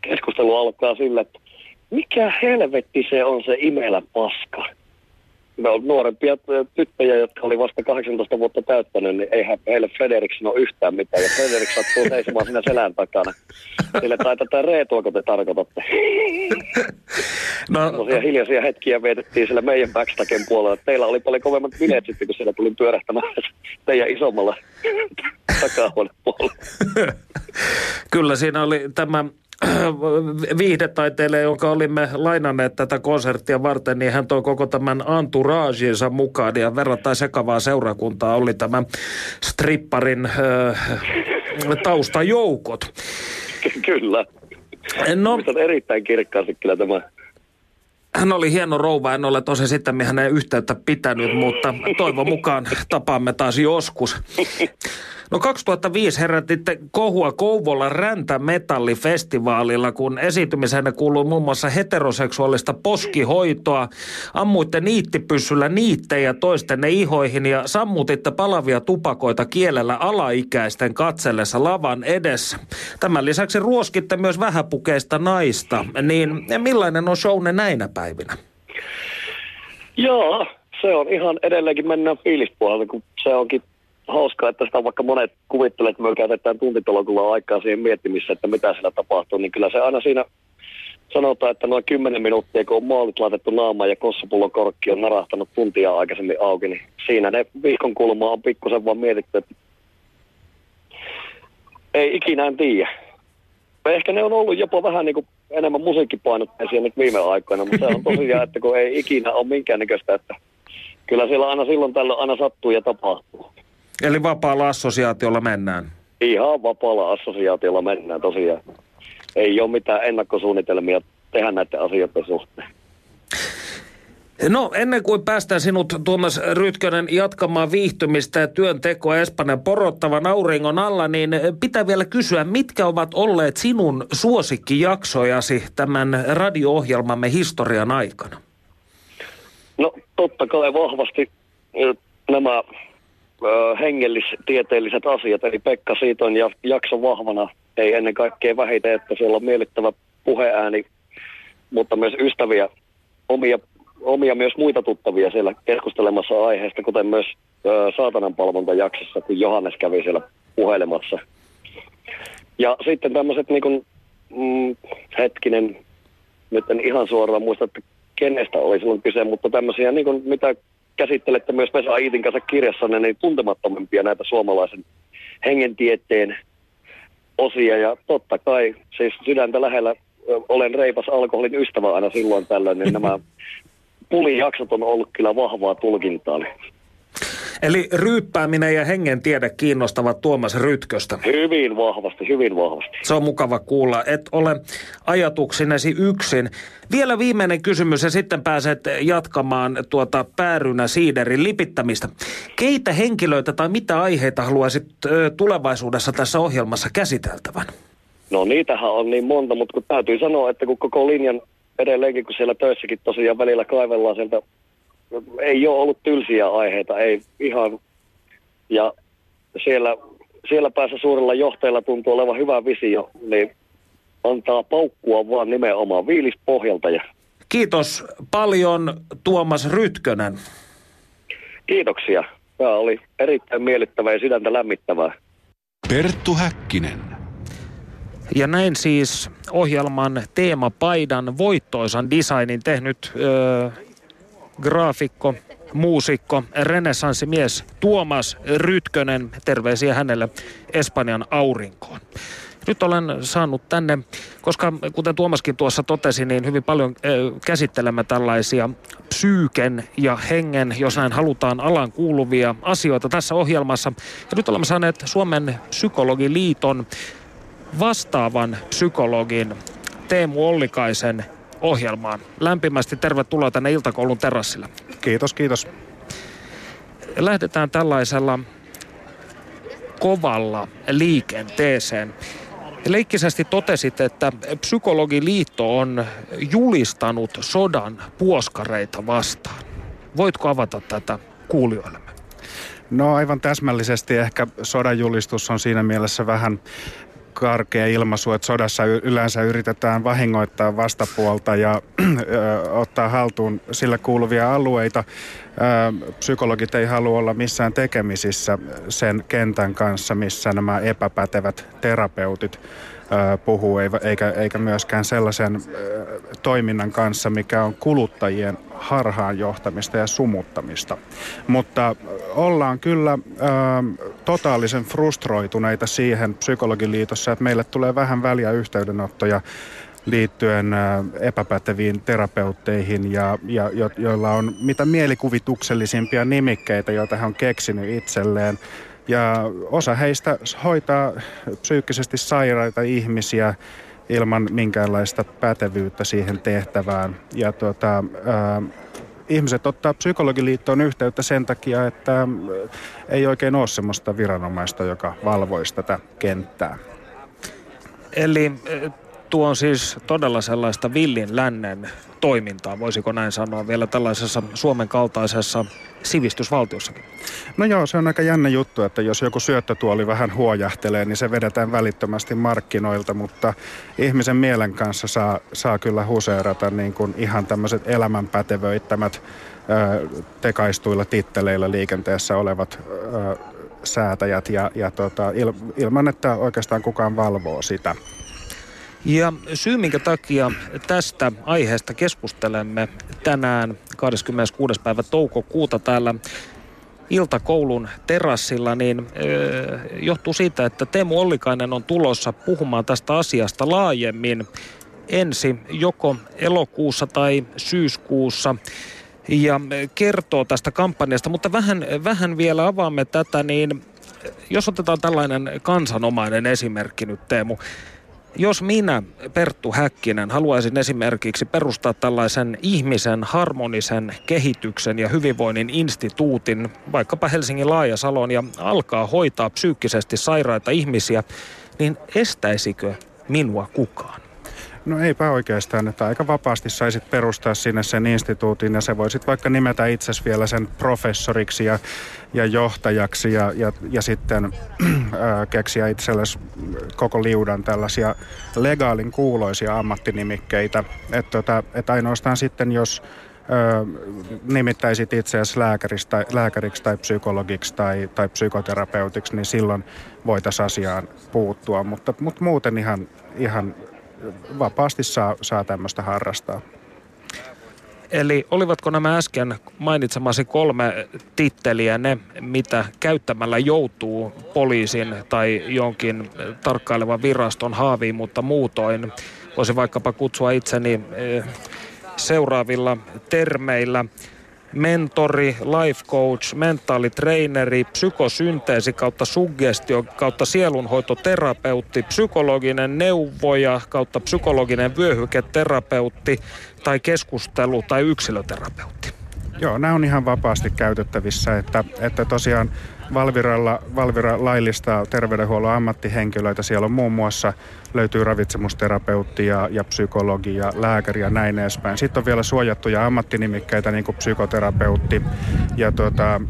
keskustelu alkaa sillä, että mikä helvetti se on se imelä paska me on nuorempia tyttöjä, jotka oli vasta 18 vuotta täyttänyt, niin eihän heille Frederik sano yhtään mitään. Ja Frederik sattuu seisomaan siinä selän takana. Sille tätä reetuako te tarkoitatte? *laughs* No, Sellaisia hiljaisia hetkiä vietettiin siellä meidän backstagen puolella. Teillä oli paljon kovemmat bileet sitten, kun siellä tuli pyörähtämään teidän isommalla *laughs* takahuone puolella. *laughs* Kyllä siinä oli tämä *clears throat* viihdetaiteilija, jonka olimme lainanneet tätä konserttia varten, niin hän toi koko tämän entourageensa mukaan ja verrattain sekavaa seurakuntaa oli tämä stripparin äh, taustajoukot. Kyllä. No, Muistan erittäin kirkkaasti kyllä tämä hän oli hieno rouva, en ole tosi sitten hänen yhteyttä pitänyt, mutta toivon mukaan tapaamme taas joskus. No 2005 herätitte kohua Kouvolan räntämetallifestivaalilla, kun esiintymisenne kuului muun muassa heteroseksuaalista poskihoitoa. Ammuitte niittipyssyllä niittejä toistenne ihoihin ja sammutitte palavia tupakoita kielellä alaikäisten katsellessa lavan edessä. Tämän lisäksi ruoskitte myös vähäpukeista naista. Niin millainen on showne näinä päivinä? Joo, se on ihan edelleenkin mennään fiilispuolella, kun se onkin hauskaa, että sitä vaikka monet kuvittelee, että me käytetään tuntitolokulla aikaa siihen miettimiseen, että mitä siellä tapahtuu, niin kyllä se aina siinä sanotaan, että noin 10 minuuttia, kun on maalit laitettu naamaan ja kossapullon korkki on narahtanut tuntia aikaisemmin auki, niin siinä ne viikon kulmaa on pikkusen vaan mietitty, että ei ikinä en tiedä. Ehkä ne on ollut jopa vähän niin kuin enemmän musiikkipainotteisia nyt viime aikoina, mutta se on tosiaan, että kun ei ikinä ole minkäännäköistä, että kyllä siellä aina silloin tällöin aina sattuu ja tapahtuu. Eli vapaalla assosiaatiolla mennään. Ihan vapaalla assosiaatiolla mennään tosiaan. Ei ole mitään ennakkosuunnitelmia tehdä näiden asioiden suhteen. No ennen kuin päästään sinut Tuomas Rytkönen jatkamaan viihtymistä ja työntekoa Espanjan porottavan auringon alla, niin pitää vielä kysyä, mitkä ovat olleet sinun suosikkijaksojasi tämän radio-ohjelmamme historian aikana? No totta kai vahvasti ö, nämä hengellistieteelliset asiat, eli Pekka Siiton ja jakso vahvana, ei ennen kaikkea vähitä, että siellä on miellyttävä puheääni, mutta myös ystäviä, omia, omia myös muita tuttavia siellä keskustelemassa aiheesta, kuten myös ö, saatanan palvontajaksossa, kun Johannes kävi siellä puhelemassa. Ja sitten tämmöiset niin kuin, mm, hetkinen, nyt en ihan suoraan muista, että kenestä oli silloin kyse, mutta tämmöisiä, niin kuin, mitä käsittelette myös Vesa Iitin kanssa kirjassanne, niin tuntemattomimpia näitä suomalaisen hengentieteen osia. Ja totta kai, siis sydäntä lähellä olen reipas alkoholin ystävä aina silloin tällöin, niin nämä *laughs* pulijaksot on ollut kyllä vahvaa tulkintaa. Eli ryyppääminen ja hengen tiede kiinnostavat Tuomas Rytköstä. Hyvin vahvasti, hyvin vahvasti. Se on mukava kuulla, et ole ajatuksinesi yksin. Vielä viimeinen kysymys ja sitten pääset jatkamaan tuota päärynä siiderin lipittämistä. Keitä henkilöitä tai mitä aiheita haluaisit tulevaisuudessa tässä ohjelmassa käsiteltävän? No niitähän on niin monta, mutta kun täytyy sanoa, että kun koko linjan edelleenkin, kun siellä töissäkin tosiaan välillä kaivellaan sieltä, ei ole ollut tylsiä aiheita, ei ihan. Ja siellä, siellä päässä suurella johtajalla tuntuu olevan hyvä visio, niin antaa paukkua vaan nimenomaan viilispohjalta. Ja Kiitos paljon Tuomas Rytkönen. kiitoksia. Tämä oli erittäin miellyttävää ja sydäntä lämmittävää. Perttu Häkkinen. Ja näin siis ohjelman teemapaidan voittoisan designin tehnyt ö, graafikko, muusikko, renessanssimies Tuomas Rytkönen. Terveisiä hänelle Espanjan aurinkoon. Nyt olen saanut tänne, koska kuten Tuomaskin tuossa totesi, niin hyvin paljon käsittelemme tällaisia psyyken ja hengen, jos näin halutaan, alan kuuluvia asioita tässä ohjelmassa. Ja nyt olemme saaneet Suomen psykologiliiton vastaavan psykologin Teemu Ollikaisen ohjelmaan. Lämpimästi tervetuloa tänne iltakoulun terassille. Kiitos, kiitos. Lähdetään tällaisella kovalla liikenteeseen. Leikkisesti totesit, että Psykologiliitto on julistanut sodan puoskareita vastaan. Voitko avata tätä kuulijoillemme? No aivan täsmällisesti ehkä sodan julistus on siinä mielessä vähän karkea ilmaisu, että sodassa yleensä yritetään vahingoittaa vastapuolta ja *clears throat* ottaa haltuun sillä kuuluvia alueita. Psykologit ei halua olla missään tekemisissä sen kentän kanssa, missä nämä epäpätevät terapeutit puhuu, eikä- eikä, myöskään sellaisen toiminnan kanssa, mikä on kuluttajien harhaan johtamista ja sumuttamista. Mutta ollaan kyllä ö, totaalisen frustroituneita siihen psykologiliitossa, että meille tulee vähän väliä yhteydenottoja liittyen epäpäteviin terapeutteihin, ja, ja, jo, joilla on mitä mielikuvituksellisimpia nimikkeitä, joita he on keksinyt itselleen. Ja osa heistä hoitaa psyykkisesti sairaita ihmisiä ilman minkäänlaista pätevyyttä siihen tehtävään. Ja tuota, ää, ihmiset ottaa psykologiliittoon yhteyttä sen takia, että ei oikein ole sellaista viranomaista, joka valvoisi tätä kenttää. Eli tuo on siis todella sellaista villin lännen toimintaa, voisiko näin sanoa, vielä tällaisessa Suomen kaltaisessa sivistysvaltiossakin. No joo, se on aika jännä juttu, että jos joku syöttötuoli vähän huojahtelee, niin se vedetään välittömästi markkinoilta, mutta ihmisen mielen kanssa saa, saa kyllä huseerata niin kuin ihan tämmöiset elämänpätevöittämät tekaistuilla titteleillä liikenteessä olevat ö, säätäjät ja, ja tota, il, ilman, että oikeastaan kukaan valvoo sitä. Ja syy, minkä takia tästä aiheesta keskustelemme tänään 26. päivä toukokuuta täällä iltakoulun terassilla, niin ö, johtuu siitä, että Teemu Ollikainen on tulossa puhumaan tästä asiasta laajemmin ensi joko elokuussa tai syyskuussa ja kertoo tästä kampanjasta, mutta vähän, vähän vielä avaamme tätä, niin jos otetaan tällainen kansanomainen esimerkki nyt Teemu. Jos minä, Perttu Häkkinen, haluaisin esimerkiksi perustaa tällaisen ihmisen harmonisen kehityksen ja hyvinvoinnin instituutin, vaikkapa Helsingin Laajasalon, ja alkaa hoitaa psyykkisesti sairaita ihmisiä, niin estäisikö minua kukaan? No eipä oikeastaan, että aika vapaasti saisit perustaa sinne sen instituutin ja se voisit vaikka nimetä itsesi vielä sen professoriksi ja, ja johtajaksi ja, ja, ja sitten *clears throat* äh, keksiä itsellesi koko liudan tällaisia legaalin kuuloisia ammattinimikkeitä. Että tota, et ainoastaan sitten, jos ö, nimittäisit itseäsi lääkäriksi tai, lääkäriksi tai psykologiksi tai, tai psykoterapeutiksi, niin silloin voitaisiin asiaan puuttua. Mutta, mutta muuten ihan, ihan vapaasti saa, saa tämmöistä harrastaa. Eli olivatko nämä äsken mainitsemasi kolme titteliä ne, mitä käyttämällä joutuu poliisin tai jonkin tarkkailevan viraston haaviin, mutta muutoin voisi vaikkapa kutsua itseni eh, seuraavilla termeillä mentori, life coach, mentaalitreeneri, psykosynteesi kautta suggestio kautta sielunhoitoterapeutti, psykologinen neuvoja kautta psykologinen vyöhyketerapeutti tai keskustelu- tai yksilöterapeutti. Joo, nämä on ihan vapaasti käytettävissä, että, että tosiaan Valviralla, Valvira laillistaa terveydenhuollon ammattihenkilöitä. Siellä on muun muassa löytyy ravitsemusterapeutti ja, ja psykologi ja lääkäri ja näin edespäin. Sitten on vielä suojattuja ammattinimikkeitä niin kuin psykoterapeutti. Ja tota, äh,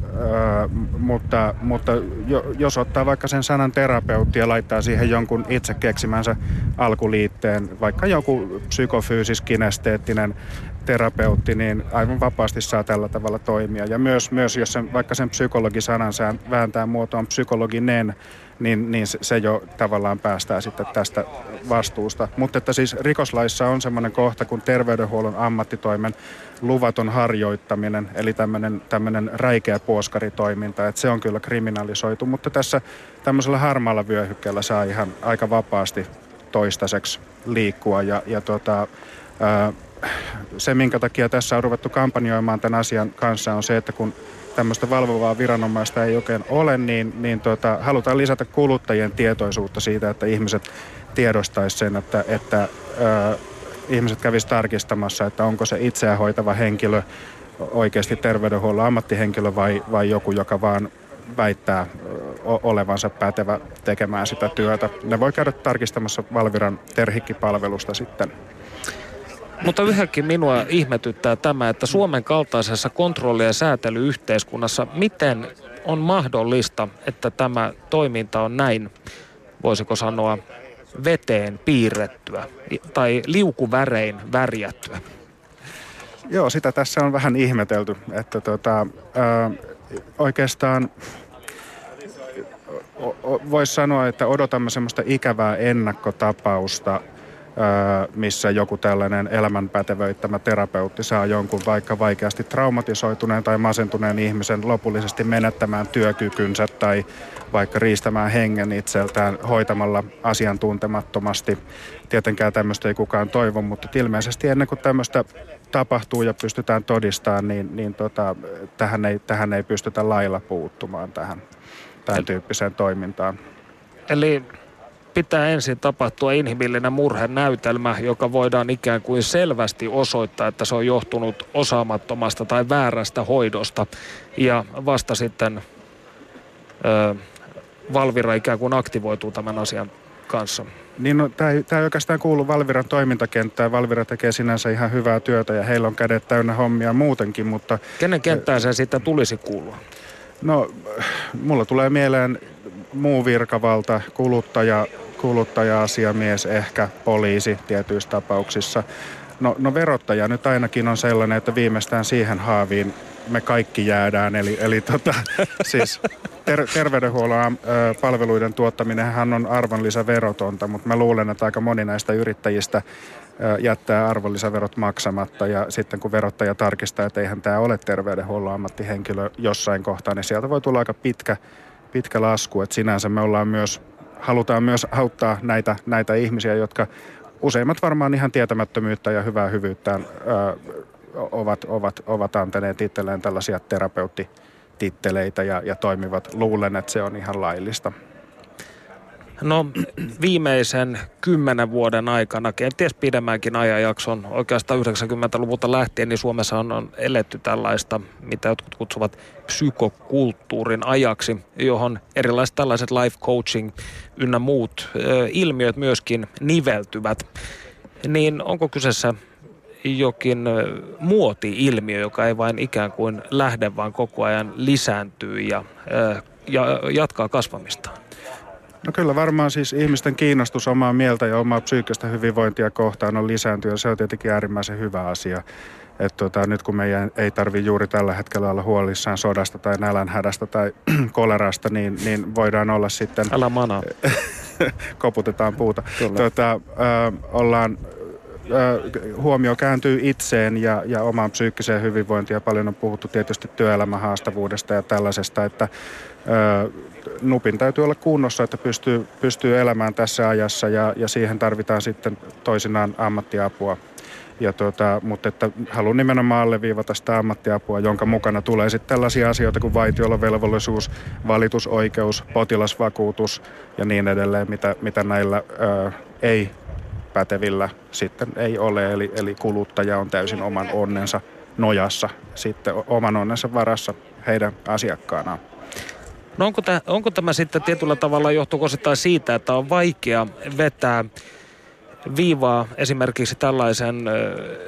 mutta mutta jo, jos ottaa vaikka sen sanan terapeutti ja laittaa siihen jonkun itse keksimänsä alkuliitteen, vaikka joku psykofyysis, kinesteettinen terapeutti, niin aivan vapaasti saa tällä tavalla toimia. Ja myös, myös jos sen, vaikka sen psykologisanan vääntää muotoon psykologinen, niin, niin se jo tavallaan päästää sitten tästä vastuusta. Mutta että siis rikoslaissa on semmoinen kohta kuin terveydenhuollon ammattitoimen luvaton harjoittaminen, eli tämmöinen, tämmöinen räikeä puoskaritoiminta, että se on kyllä kriminalisoitu, mutta tässä tämmöisellä harmaalla vyöhykkeellä saa ihan aika vapaasti toistaiseksi liikkua ja, ja tota, ää, se, minkä takia tässä on ruvettu kampanjoimaan tämän asian kanssa, on se, että kun tämmöistä valvovaa viranomaista ei oikein ole, niin, niin tota, halutaan lisätä kuluttajien tietoisuutta siitä, että ihmiset tiedostaisi sen, että, että ö, ihmiset kävis tarkistamassa, että onko se itseä hoitava henkilö oikeasti terveydenhuollon ammattihenkilö vai, vai joku, joka vaan väittää olevansa pätevä tekemään sitä työtä. Ne voi käydä tarkistamassa Valviran terhikkipalvelusta sitten. Mutta yhäkin minua ihmetyttää tämä, että Suomen kaltaisessa kontrolli- ja säätelyyhteiskunnassa, miten on mahdollista, että tämä toiminta on näin, voisiko sanoa, veteen piirrettyä tai liukuvärein värjättyä? Joo, sitä tässä on vähän ihmetelty, että tota, ö, oikeastaan voisi sanoa, että odotamme semmoista ikävää ennakkotapausta – missä joku tällainen elämänpätevöittämä terapeutti saa jonkun vaikka vaikeasti traumatisoituneen tai masentuneen ihmisen lopullisesti menettämään työkykynsä tai vaikka riistämään hengen itseltään hoitamalla asiantuntemattomasti. Tietenkään tämmöistä ei kukaan toivo, mutta ilmeisesti ennen kuin tämmöistä tapahtuu ja pystytään todistamaan, niin, niin tota, tähän, ei, tähän ei pystytä lailla puuttumaan tähän tämän tyyppiseen toimintaan. Eli pitää ensin tapahtua inhimillinen murhenäytelmä, joka voidaan ikään kuin selvästi osoittaa, että se on johtunut osaamattomasta tai väärästä hoidosta. Ja vasta sitten ö, Valvira ikään kuin aktivoituu tämän asian kanssa. Niin no, tämä ei, ei oikeastaan kuulu Valviran toimintakenttään. Valvira tekee sinänsä ihan hyvää työtä ja heillä on kädet täynnä hommia muutenkin, mutta... Kenen kenttään se sitten tulisi kuulua? No, mulla tulee mieleen muu virkavalta, kuluttaja, kuluttaja-asiamies, ehkä poliisi tietyissä tapauksissa. No, no verottaja nyt ainakin on sellainen, että viimeistään siihen haaviin me kaikki jäädään. Eli, eli tota, *laughs* siis ter- terveydenhuollon ö, palveluiden tuottaminenhan on arvonlisäverotonta, mutta mä luulen, että aika moni näistä yrittäjistä ö, jättää arvonlisäverot maksamatta. Ja sitten kun verottaja tarkistaa, että eihän tämä ole terveydenhuollon ammattihenkilö jossain kohtaa, niin sieltä voi tulla aika pitkä pitkä lasku. Että sinänsä me ollaan myös, halutaan myös auttaa näitä, näitä ihmisiä, jotka useimmat varmaan ihan tietämättömyyttä ja hyvää hyvyyttään ö, ovat, ovat, ovat antaneet itselleen tällaisia terapeuttititteleitä ja, ja toimivat. Luulen, että se on ihan laillista. No viimeisen kymmenen vuoden aikana, kenties pidemmänkin ajanjakson, oikeastaan 90-luvulta lähtien, niin Suomessa on, eletty tällaista, mitä jotkut kutsuvat psykokulttuurin ajaksi, johon erilaiset tällaiset life coaching ynnä muut ö, ilmiöt myöskin niveltyvät. Niin onko kyseessä jokin muoti-ilmiö, joka ei vain ikään kuin lähde, vaan koko ajan lisääntyy ja, ja jatkaa kasvamistaan? No kyllä varmaan siis ihmisten kiinnostus omaa mieltä ja omaa psyykkistä hyvinvointia kohtaan on lisääntynyt. Se on tietenkin äärimmäisen hyvä asia. Et tota, nyt kun meidän ei tarvi juuri tällä hetkellä olla huolissaan sodasta tai nälänhädästä tai *clears throat* kolerasta, niin, niin voidaan olla sitten... Älä mana. *laughs* koputetaan puuta. Tota, ö, ollaan huomio kääntyy itseen ja, ja omaan psyykkiseen hyvinvointiin. Ja paljon on puhuttu tietysti työelämän haastavuudesta ja tällaisesta, että ö, nupin täytyy olla kunnossa, että pystyy, pystyy elämään tässä ajassa ja, ja siihen tarvitaan sitten toisinaan ammattiapua. Ja tuota, mutta että haluan nimenomaan alleviivata sitä ammattiapua, jonka mukana tulee sitten tällaisia asioita kuin vaitiolovelvollisuus, valitusoikeus, potilasvakuutus ja niin edelleen, mitä, mitä näillä ö, ei pätevillä sitten ei ole. Eli, eli kuluttaja on täysin oman onnensa nojassa, sitten oman onnensa varassa heidän asiakkaanaan. No onko, tämä, onko tämä sitten tietyllä tavalla johtuuko siitä, että on vaikea vetää viivaa esimerkiksi tällaisen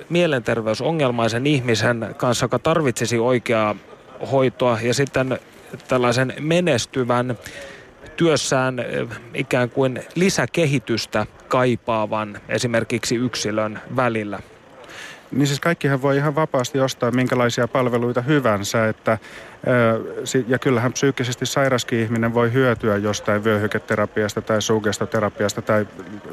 mielenterveysongelmaisen ihmisen kanssa, joka tarvitsisi oikeaa hoitoa ja sitten tällaisen menestyvän työssään ikään kuin lisäkehitystä kaipaavan esimerkiksi yksilön välillä? Niin siis kaikkihan voi ihan vapaasti ostaa minkälaisia palveluita hyvänsä, että ja kyllähän psyykkisesti sairaskin ihminen voi hyötyä jostain vyöhyketerapiasta tai sugestoterapiasta tai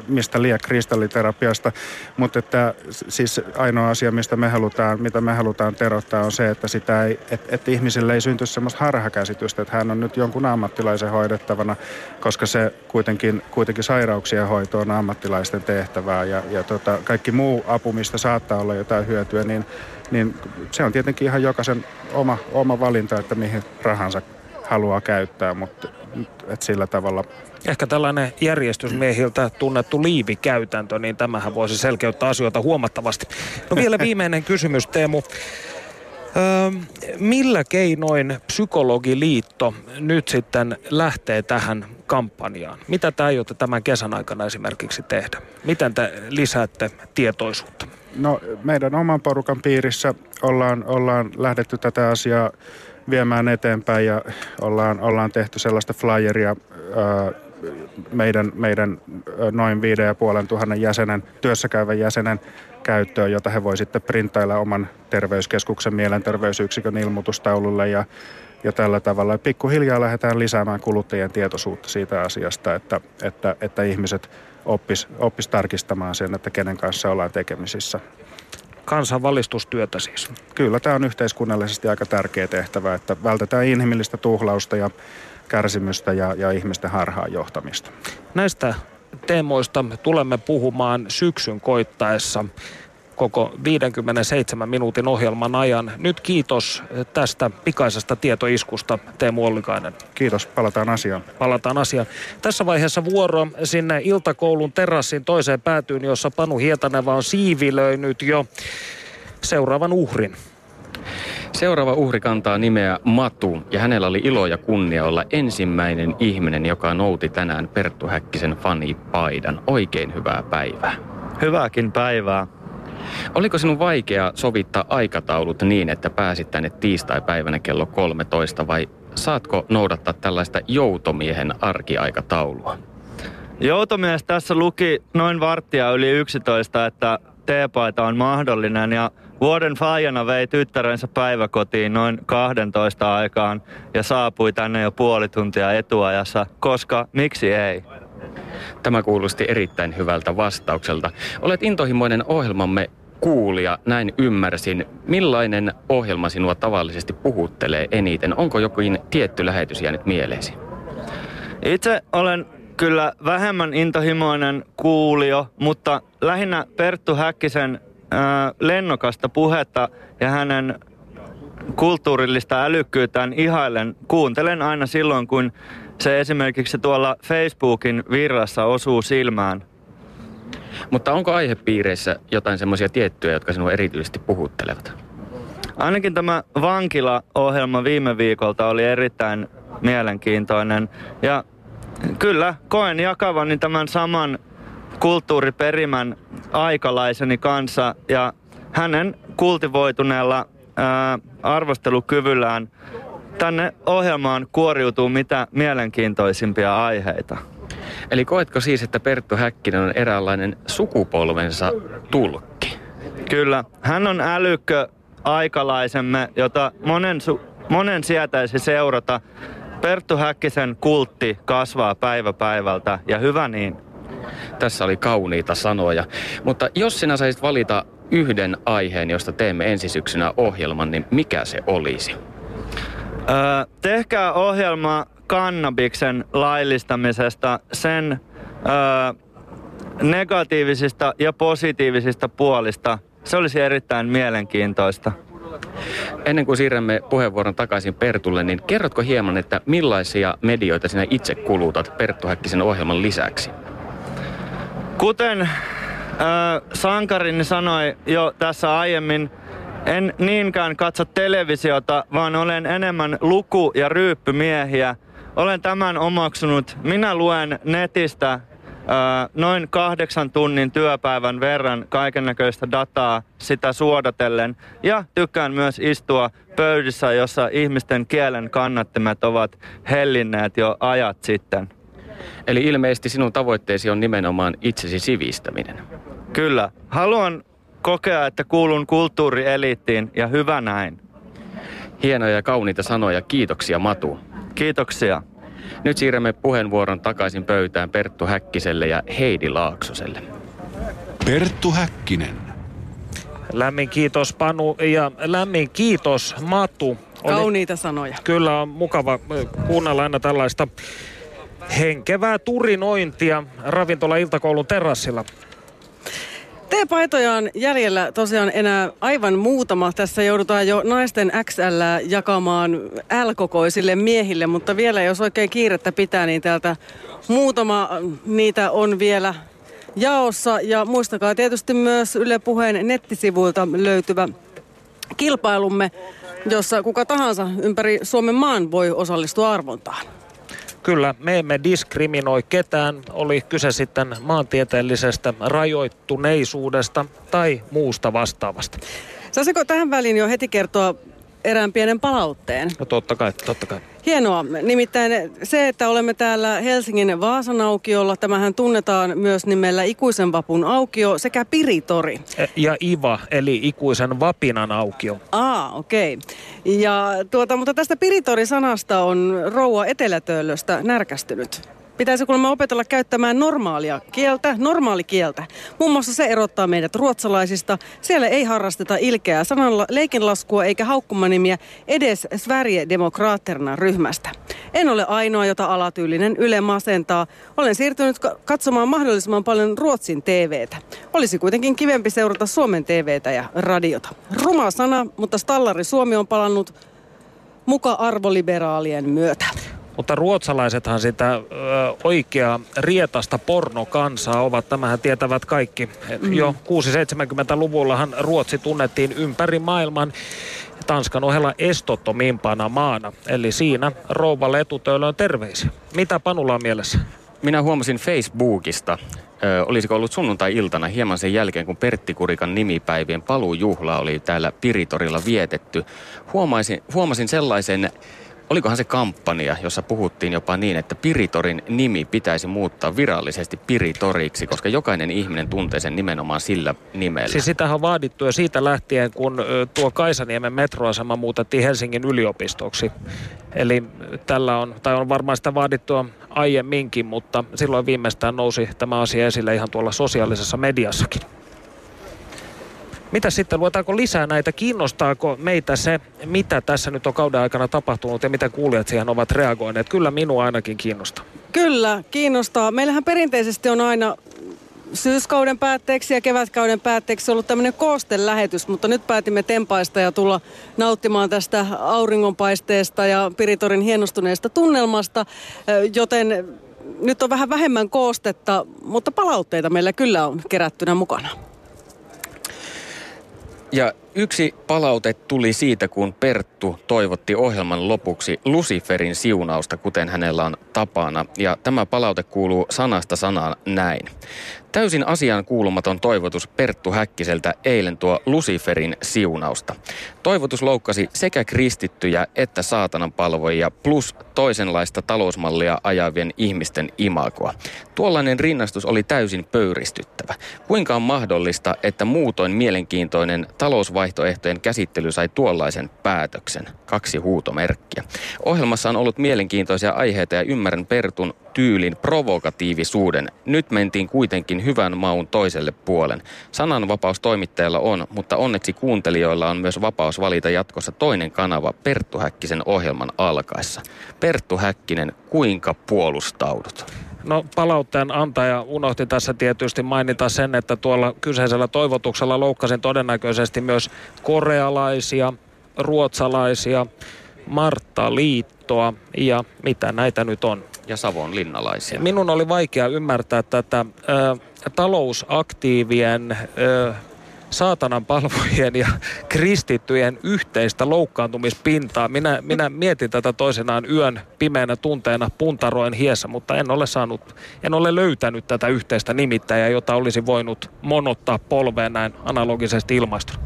mistä liian kristalliterapiasta, mutta että siis ainoa asia, mistä me halutaan, mitä me halutaan terottaa on se, että, sitä ei, että, että ihmisille ei synty semmoista harhakäsitystä, että hän on nyt jonkun ammattilaisen hoidettavana, koska se kuitenkin, kuitenkin sairauksien hoito on ammattilaisten tehtävää ja, ja tota, kaikki muu apu, mistä saattaa olla jotain hyötyä, niin niin se on tietenkin ihan jokaisen oma, oma valinta, että mihin rahansa haluaa käyttää, mutta et sillä tavalla. Ehkä tällainen järjestysmiehiltä tunnettu liivikäytäntö, niin tämähän voisi selkeyttää asioita huomattavasti. No vielä *laughs* viimeinen kysymys, Teemu. Millä keinoin Psykologiliitto nyt sitten lähtee tähän kampanjaan? Mitä te aiotte tämän kesän aikana esimerkiksi tehdä? Miten te lisäätte tietoisuutta? No meidän oman porukan piirissä ollaan, ollaan lähdetty tätä asiaa viemään eteenpäin ja ollaan, ollaan tehty sellaista flyeria ää, meidän, meidän noin viiden ja puolen tuhannen jäsenen, työssäkäyvän jäsenen käyttöön, jota he voi sitten printtailla oman terveyskeskuksen mielenterveysyksikön ilmoitustaululle ja, ja tällä tavalla. Pikkuhiljaa lähdetään lisäämään kuluttajien tietoisuutta siitä asiasta, että, että, että ihmiset oppis, oppis tarkistamaan sen, että kenen kanssa ollaan tekemisissä. Kansanvalistustyötä siis. Kyllä, tämä on yhteiskunnallisesti aika tärkeä tehtävä, että vältetään inhimillistä tuhlausta ja kärsimystä ja, ja ihmisten harhaan johtamista. Näistä teemoista tulemme puhumaan syksyn koittaessa koko 57 minuutin ohjelman ajan. Nyt kiitos tästä pikaisesta tietoiskusta, Teemu Ollikainen. Kiitos, palataan asiaan. Palataan asiaan. Tässä vaiheessa vuoro sinne iltakoulun terassin toiseen päätyyn, jossa Panu Hietaneva on siivilöinyt jo seuraavan uhrin. Seuraava uhri kantaa nimeä Matu ja hänellä oli ilo ja kunnia olla ensimmäinen ihminen, joka nouti tänään Perttu Häkkisen fanipaidan. Oikein hyvää päivää. Hyvääkin päivää. Oliko sinun vaikea sovittaa aikataulut niin, että pääsit tänne tiistai-päivänä kello 13 vai saatko noudattaa tällaista joutomiehen arkiaikataulua? Joutomies tässä luki noin varttia yli 11, että teepaita on mahdollinen ja vuoden faijana vei tyttärensä päiväkotiin noin 12 aikaan ja saapui tänne jo puoli tuntia etuajassa, koska miksi ei? Tämä kuulosti erittäin hyvältä vastaukselta. Olet intohimoinen ohjelmamme kuulija, näin ymmärsin. Millainen ohjelma sinua tavallisesti puhuttelee eniten? Onko jokin tietty lähetys jäänyt mieleesi? Itse olen kyllä vähemmän intohimoinen kuulio, mutta lähinnä Perttu Häkkisen ää, lennokasta puhetta ja hänen kulttuurillista älykkyyttään ihailen. Kuuntelen aina silloin, kun se esimerkiksi tuolla Facebookin virrassa osuu silmään. Mutta onko aihepiireissä jotain semmoisia tiettyjä, jotka sinua erityisesti puhuttelevat? Ainakin tämä vankila-ohjelma viime viikolta oli erittäin mielenkiintoinen. Ja kyllä, koen jakavani tämän saman kulttuuriperimän aikalaiseni kanssa ja hänen kultivoituneella ää, arvostelukyvyllään tänne ohjelmaan kuoriutuu mitä mielenkiintoisimpia aiheita. Eli koetko siis, että Perttu Häkkinen on eräänlainen sukupolvensa tulkki? Kyllä, hän on älykkö aikalaisemme, jota monen, su- monen sietäisi seurata. Perttu Häkkisen kultti kasvaa päivä päivältä ja hyvä niin. Tässä oli kauniita sanoja. Mutta jos sinä saisit valita yhden aiheen, josta teemme ensi syksynä ohjelman, niin mikä se olisi? Öö, tehkää ohjelma kannabiksen laillistamisesta, sen öö, negatiivisista ja positiivisista puolista. Se olisi erittäin mielenkiintoista. Ennen kuin siirrämme puheenvuoron takaisin Pertulle, niin kerrotko hieman, että millaisia medioita sinä itse kulutat Perttu Häkkisen ohjelman lisäksi? Kuten äh, sankarini sanoi jo tässä aiemmin, en niinkään katso televisiota, vaan olen enemmän luku- ja ryyppymiehiä. Olen tämän omaksunut. Minä luen netistä noin kahdeksan tunnin työpäivän verran kaikennäköistä dataa sitä suodatellen. Ja tykkään myös istua pöydissä, jossa ihmisten kielen kannattimet ovat hellinneet jo ajat sitten. Eli ilmeisesti sinun tavoitteesi on nimenomaan itsesi sivistäminen. Kyllä. Haluan kokea, että kuulun kulttuurieliittiin ja hyvä näin. Hienoja ja kauniita sanoja. Kiitoksia Matu. Kiitoksia. Nyt siirrämme puheenvuoron takaisin pöytään Perttu Häkkiselle ja Heidi Laaksoselle. Perttu Häkkinen. Lämmin kiitos Panu ja lämmin kiitos Matu. Oli, Kauniita sanoja. Kyllä on mukava kuunnella aina tällaista henkevää turinointia ravintola iltakoulun terassilla. T-paitoja on jäljellä tosiaan enää aivan muutama. Tässä joudutaan jo naisten XL jakamaan L-kokoisille miehille, mutta vielä jos oikein kiirettä pitää, niin täältä muutama niitä on vielä jaossa. Ja muistakaa tietysti myös Yle Puheen nettisivuilta löytyvä kilpailumme, jossa kuka tahansa ympäri Suomen maan voi osallistua arvontaan. Kyllä, me emme diskriminoi ketään, oli kyse sitten maantieteellisestä rajoittuneisuudesta tai muusta vastaavasta. Saisiko tähän väliin jo heti kertoa erään pienen palautteen? No totta kai, totta kai. Hienoa. Nimittäin se, että olemme täällä Helsingin Vaasan aukiolla, tämähän tunnetaan myös nimellä Ikuisen vapun aukio sekä Piritori. E, ja IVA, eli Ikuisen vapinan aukio. Aa, okei. Okay. Ja tuota, mutta tästä Piritori-sanasta on rouva Etelätöölöstä närkästynyt. Pitäisi kuulemma opetella käyttämään normaalia kieltä, normaalikieltä. Muun muassa se erottaa meidät ruotsalaisista. Siellä ei harrasteta ilkeää sanalla leikinlaskua eikä haukkumanimiä edes Sverigedemokraterna ryhmästä. En ole ainoa, jota alatyylinen Yle masentaa. Olen siirtynyt katsomaan mahdollisimman paljon Ruotsin TVtä. Olisi kuitenkin kivempi seurata Suomen TVtä ja radiota. Ruma sana, mutta Stallari Suomi on palannut muka arvoliberaalien myötä. Mutta ruotsalaisethan sitä ö, oikeaa rietasta pornokansaa ovat, tämähän tietävät kaikki. Mm. Jo 6-70-luvullahan Ruotsi tunnettiin ympäri maailman Tanskan ohella estottomimpana maana. Eli siinä rouva Letutöölön terveisiä. Mitä Panulla on mielessä? Minä huomasin Facebookista, ö, olisiko ollut sunnuntai-iltana hieman sen jälkeen, kun Pertti Kurikan nimipäivien paluujuhla oli täällä Piritorilla vietetty. Huomasin, huomasin sellaisen Olikohan se kampanja, jossa puhuttiin jopa niin, että Piritorin nimi pitäisi muuttaa virallisesti Piritoriksi, koska jokainen ihminen tuntee sen nimenomaan sillä nimellä. Siis sitähän on vaadittu jo siitä lähtien, kun tuo Kaisaniemen metroasema muutettiin Helsingin yliopistoksi. Eli tällä on, tai on varmaan sitä vaadittua aiemminkin, mutta silloin viimeistään nousi tämä asia esille ihan tuolla sosiaalisessa mediassakin. Mitä sitten, luetaanko lisää näitä? Kiinnostaako meitä se, mitä tässä nyt on kauden aikana tapahtunut ja mitä kuulijat siihen ovat reagoineet? Kyllä minua ainakin kiinnostaa. Kyllä, kiinnostaa. Meillähän perinteisesti on aina syyskauden päätteeksi ja kevätkauden päätteeksi ollut tämmöinen koostelähetys, mutta nyt päätimme tempaista ja tulla nauttimaan tästä auringonpaisteesta ja Piritorin hienostuneesta tunnelmasta, joten nyt on vähän vähemmän koostetta, mutta palautteita meillä kyllä on kerättynä mukana. Ja yksi palaute tuli siitä, kun Perttu toivotti ohjelman lopuksi Luciferin siunausta, kuten hänellä on tapana. Ja tämä palaute kuuluu sanasta sanaan näin. Täysin asiaan kuulumaton toivotus Perttu Häkkiseltä eilen tuo Luciferin siunausta. Toivotus loukkasi sekä kristittyjä että saatanan palvojia plus toisenlaista talousmallia ajavien ihmisten imagoa. Tuollainen rinnastus oli täysin pöyristyttävä. Kuinka on mahdollista, että muutoin mielenkiintoinen talousvaihtoehtojen käsittely sai tuollaisen päätöksen? Kaksi huutomerkkiä. Ohjelmassa on ollut mielenkiintoisia aiheita ja ymmärrän Pertun tyylin provokatiivisuuden. Nyt mentiin kuitenkin hyvän maun toiselle puolen. Sananvapaus toimittajalla on, mutta onneksi kuuntelijoilla on myös vapaus valita jatkossa toinen kanava Perttu Häkkisen ohjelman alkaessa. Perttu Häkkinen, kuinka puolustaudut? No palautteen antaja unohti tässä tietysti mainita sen, että tuolla kyseisellä toivotuksella loukkasin todennäköisesti myös korealaisia, ruotsalaisia, Martta Liittoa ja mitä näitä nyt on ja Savon linnalaisia. Minun oli vaikea ymmärtää tätä ö, talousaktiivien ö, saatanan palvojien ja *laughs* kristittyjen yhteistä loukkaantumispintaa. Minä, minä mietin tätä toisenaan yön pimeänä tunteena puntaroin hiessä, mutta en ole saanut, en ole löytänyt tätä yhteistä nimittäjää, jota olisi voinut monottaa polveen näin analogisesti ilmaistuna.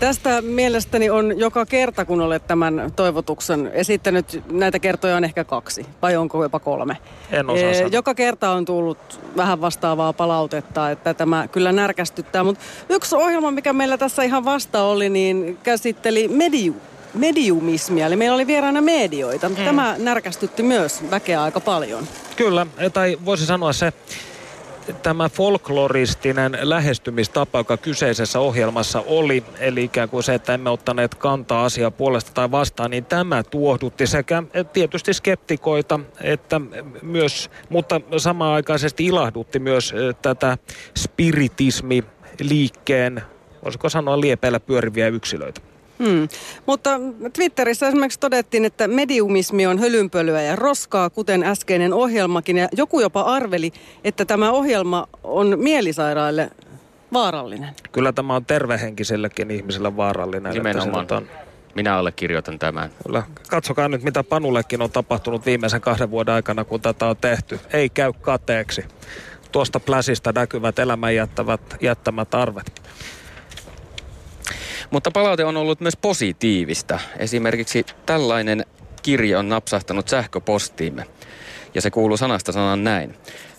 Tästä mielestäni on joka kerta, kun olet tämän toivotuksen esittänyt, näitä kertoja on ehkä kaksi, vai onko jopa kolme? En osaa sanoa. Joka kerta on tullut vähän vastaavaa palautetta, että tämä kyllä närkästyttää. Mutta yksi ohjelma, mikä meillä tässä ihan vasta oli, niin käsitteli mediu, mediumismia. Eli meillä oli vieraana medioita. Mm. Tämä närkästytti myös väkeä aika paljon. Kyllä, tai voisi sanoa se tämä folkloristinen lähestymistapa, joka kyseisessä ohjelmassa oli, eli ikään kuin se, että emme ottaneet kantaa asiaa puolesta tai vastaan, niin tämä tuohdutti sekä tietysti skeptikoita, että myös, mutta samaaikaisesti ilahdutti myös eh, tätä spiritismi-liikkeen, voisiko sanoa liepeillä pyöriviä yksilöitä. Hmm. Mutta Twitterissä esimerkiksi todettiin, että mediumismi on hölynpölyä ja roskaa, kuten äskeinen ohjelmakin. Ja joku jopa arveli, että tämä ohjelma on mielisairaille vaarallinen. Kyllä tämä on tervehenkisellekin ihmiselle vaarallinen. Nimenomaan. Minä allekirjoitan tämän. Kyllä. Katsokaa nyt, mitä Panullekin on tapahtunut viimeisen kahden vuoden aikana, kun tätä on tehty. Ei käy kateeksi. Tuosta pläsistä näkyvät elämän jättävät, jättämät arvet. Mutta palaute on ollut myös positiivista. Esimerkiksi tällainen kirja on napsahtanut sähköpostiimme. Ja se kuuluu sanasta sanan näin.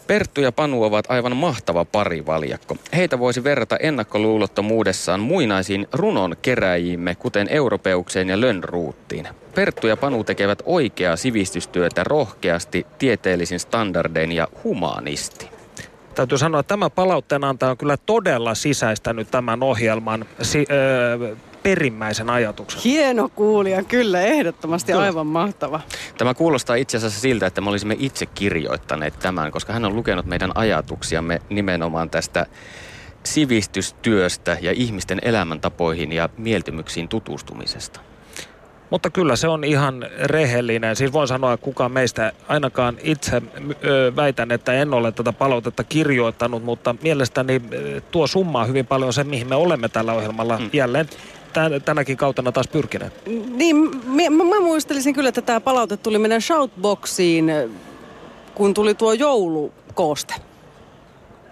Perttu ja Panu ovat aivan mahtava parivaljakko. Heitä voisi verrata ennakkoluulottomuudessaan muinaisiin runon keräjiimme, kuten Europeukseen ja Lönnruuttiin. Perttu ja Panu tekevät oikeaa sivistystyötä rohkeasti, tieteellisin standardein ja humaanisti täytyy sanoa, että tämä palautteenantaja on kyllä todella sisäistänyt tämän ohjelman si- öö, perimmäisen ajatuksen. Hieno kuulija, kyllä, ehdottomasti kyllä. aivan mahtava. Tämä kuulostaa itse asiassa siltä, että me olisimme itse kirjoittaneet tämän, koska hän on lukenut meidän ajatuksiamme nimenomaan tästä sivistystyöstä ja ihmisten elämäntapoihin ja mieltymyksiin tutustumisesta. Mutta kyllä se on ihan rehellinen. Siis voin sanoa, että kukaan meistä, ainakaan itse ö, väitän, että en ole tätä palautetta kirjoittanut, mutta mielestäni tuo summaa hyvin paljon se, mihin me olemme tällä ohjelmalla mm. jälleen tänäkin kautena taas pyrkineet. Niin, mä, mä muistelisin kyllä, että tämä palaute tuli meidän shoutboxiin, kun tuli tuo joulukooste.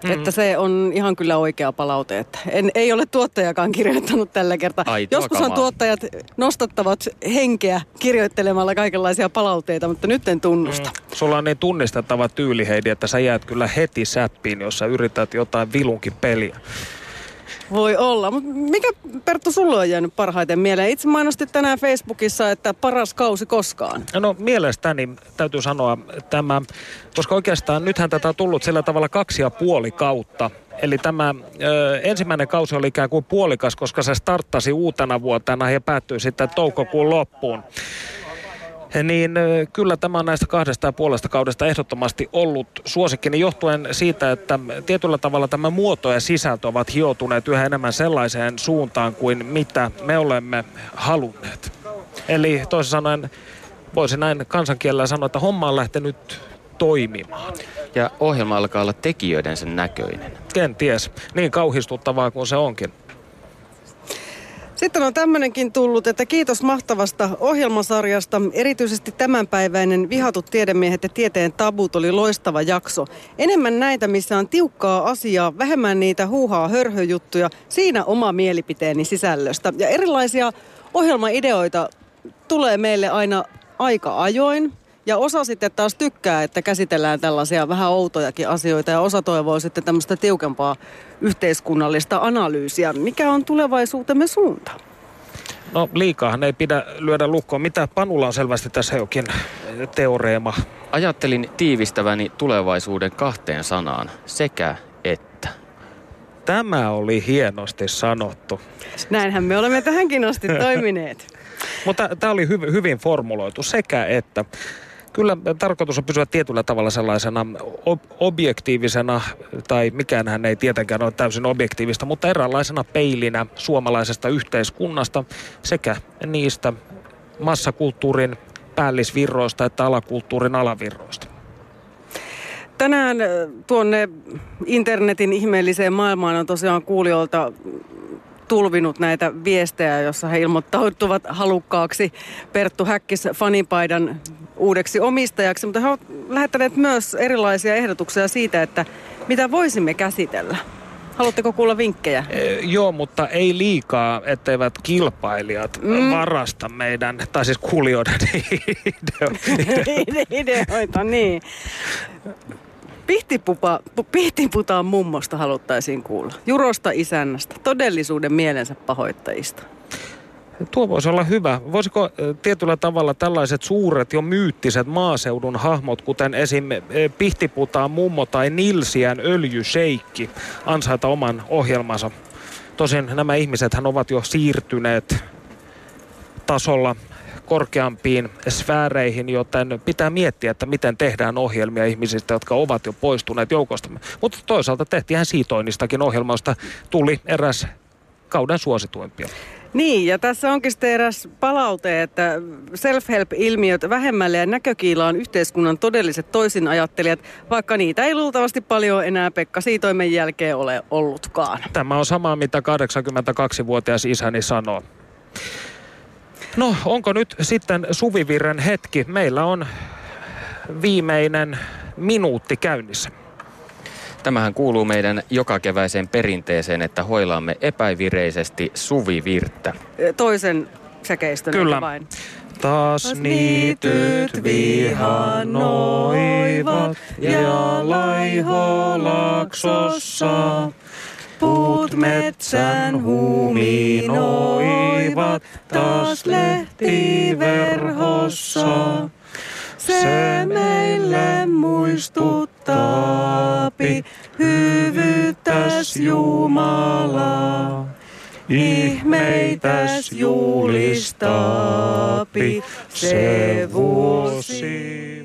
Mm. Että se on ihan kyllä oikea palaute. Että en, ei ole tuottajakaan kirjoittanut tällä kertaa. Joskushan tuottajat nostattavat henkeä kirjoittelemalla kaikenlaisia palautteita, mutta nyt en tunnusta. Mm. Sulla on niin tunnistettava tyyli, Heidi, että sä jäät kyllä heti säppiin, jos sä yrität jotain vilunkin peliä. Voi olla. Mutta mikä Perttu sulla on jäänyt parhaiten mieleen? Itse mainosti tänään Facebookissa, että paras kausi koskaan. No mielestäni täytyy sanoa tämä, koska oikeastaan nythän tätä on tullut sillä tavalla kaksi ja puoli kautta. Eli tämä ö, ensimmäinen kausi oli ikään kuin puolikas, koska se starttasi uutena vuotena ja päättyi sitten toukokuun loppuun. Niin kyllä tämä on näistä kahdesta ja puolesta kaudesta ehdottomasti ollut suosikkini johtuen siitä, että tietyllä tavalla tämä muoto ja sisältö ovat hioutuneet yhä enemmän sellaiseen suuntaan kuin mitä me olemme halunneet. Eli toisin sanoen voisi näin kansankielellä sanoa, että homma on lähtenyt toimimaan. Ja ohjelma alkaa olla tekijöidensä näköinen. Kenties, niin kauhistuttavaa kuin se onkin. Sitten on tämmöinenkin tullut, että kiitos mahtavasta ohjelmasarjasta. Erityisesti tämänpäiväinen Vihatut tiedemiehet ja tieteen tabut oli loistava jakso. Enemmän näitä, missä on tiukkaa asiaa, vähemmän niitä huuhaa hörhöjuttuja. Siinä oma mielipiteeni sisällöstä. Ja erilaisia ohjelmaideoita tulee meille aina aika ajoin. Ja osa sitten taas tykkää, että käsitellään tällaisia vähän outojakin asioita ja osa toivoo sitten tämmöistä tiukempaa yhteiskunnallista analyysiä. Mikä on tulevaisuutemme suunta? No liikaahan ei pidä lyödä lukkoon. Mitä Panulla on selvästi tässä jokin teoreema? Ajattelin tiivistäväni tulevaisuuden kahteen sanaan, sekä että. Tämä oli hienosti sanottu. Näinhän me olemme tähänkin asti *laughs* toimineet. Mutta tämä oli hy- hyvin formuloitu, sekä että. Kyllä tarkoitus on pysyä tietyllä tavalla sellaisena ob- objektiivisena, tai mikään hän ei tietenkään ole täysin objektiivista, mutta eräänlaisena peilinä suomalaisesta yhteiskunnasta sekä niistä massakulttuurin päällisvirroista että alakulttuurin alavirroista. Tänään ö, tuonne internetin ihmeelliseen maailmaan on tosiaan kuulijoilta tulvinut näitä viestejä, jossa he ilmoittautuvat halukkaaksi Perttu Häkkis fanipaidan uudeksi omistajaksi, mutta he ovat lähettäneet myös erilaisia ehdotuksia siitä, että mitä voisimme käsitellä. Haluatteko kuulla vinkkejä? E, joo, mutta ei liikaa, etteivät kilpailijat mm. varasta meidän, tai siis kuulijoiden *laughs* ideoita. *laughs* Ideoita, niin. Pihtipupa, pu- pihtiputaan mummosta haluttaisiin kuulla. Jurosta isännästä, todellisuuden mielensä pahoittajista. Tuo voisi olla hyvä. Voisiko tietyllä tavalla tällaiset suuret jo myyttiset maaseudun hahmot, kuten esim. Pihtiputaan mummo tai Nilsiän öljyseikki, ansaita oman ohjelmansa? Tosin nämä ihmisethän ovat jo siirtyneet tasolla korkeampiin sfääreihin, joten pitää miettiä, että miten tehdään ohjelmia ihmisistä, jotka ovat jo poistuneet joukosta. Mutta toisaalta tehtiin siitoinnistakin ohjelmasta tuli eräs kauden suosituimpia. Niin, ja tässä onkin sitten eräs palaute, että self-help-ilmiöt vähemmälle ja näkökiila on yhteiskunnan todelliset toisinajattelijat, vaikka niitä ei luultavasti paljon enää Pekka Siitoimen jälkeen ole ollutkaan. Tämä on sama, mitä 82-vuotias isäni sanoo. No, onko nyt sitten suvivirren hetki? Meillä on viimeinen minuutti käynnissä. Tämähän kuuluu meidän jokakeväiseen perinteeseen, että hoilaamme epävireisesti suvivirttä. Toisen säkeistön Kyllä. vain. Taas niityt vihanoivat ja laiholaksossa. Puut metsän huuminoivat taas lehtiverhossa. Se meille muistuttaapi hyvyyttäs Jumala. Ihmeitäs julistaapi se vuosi.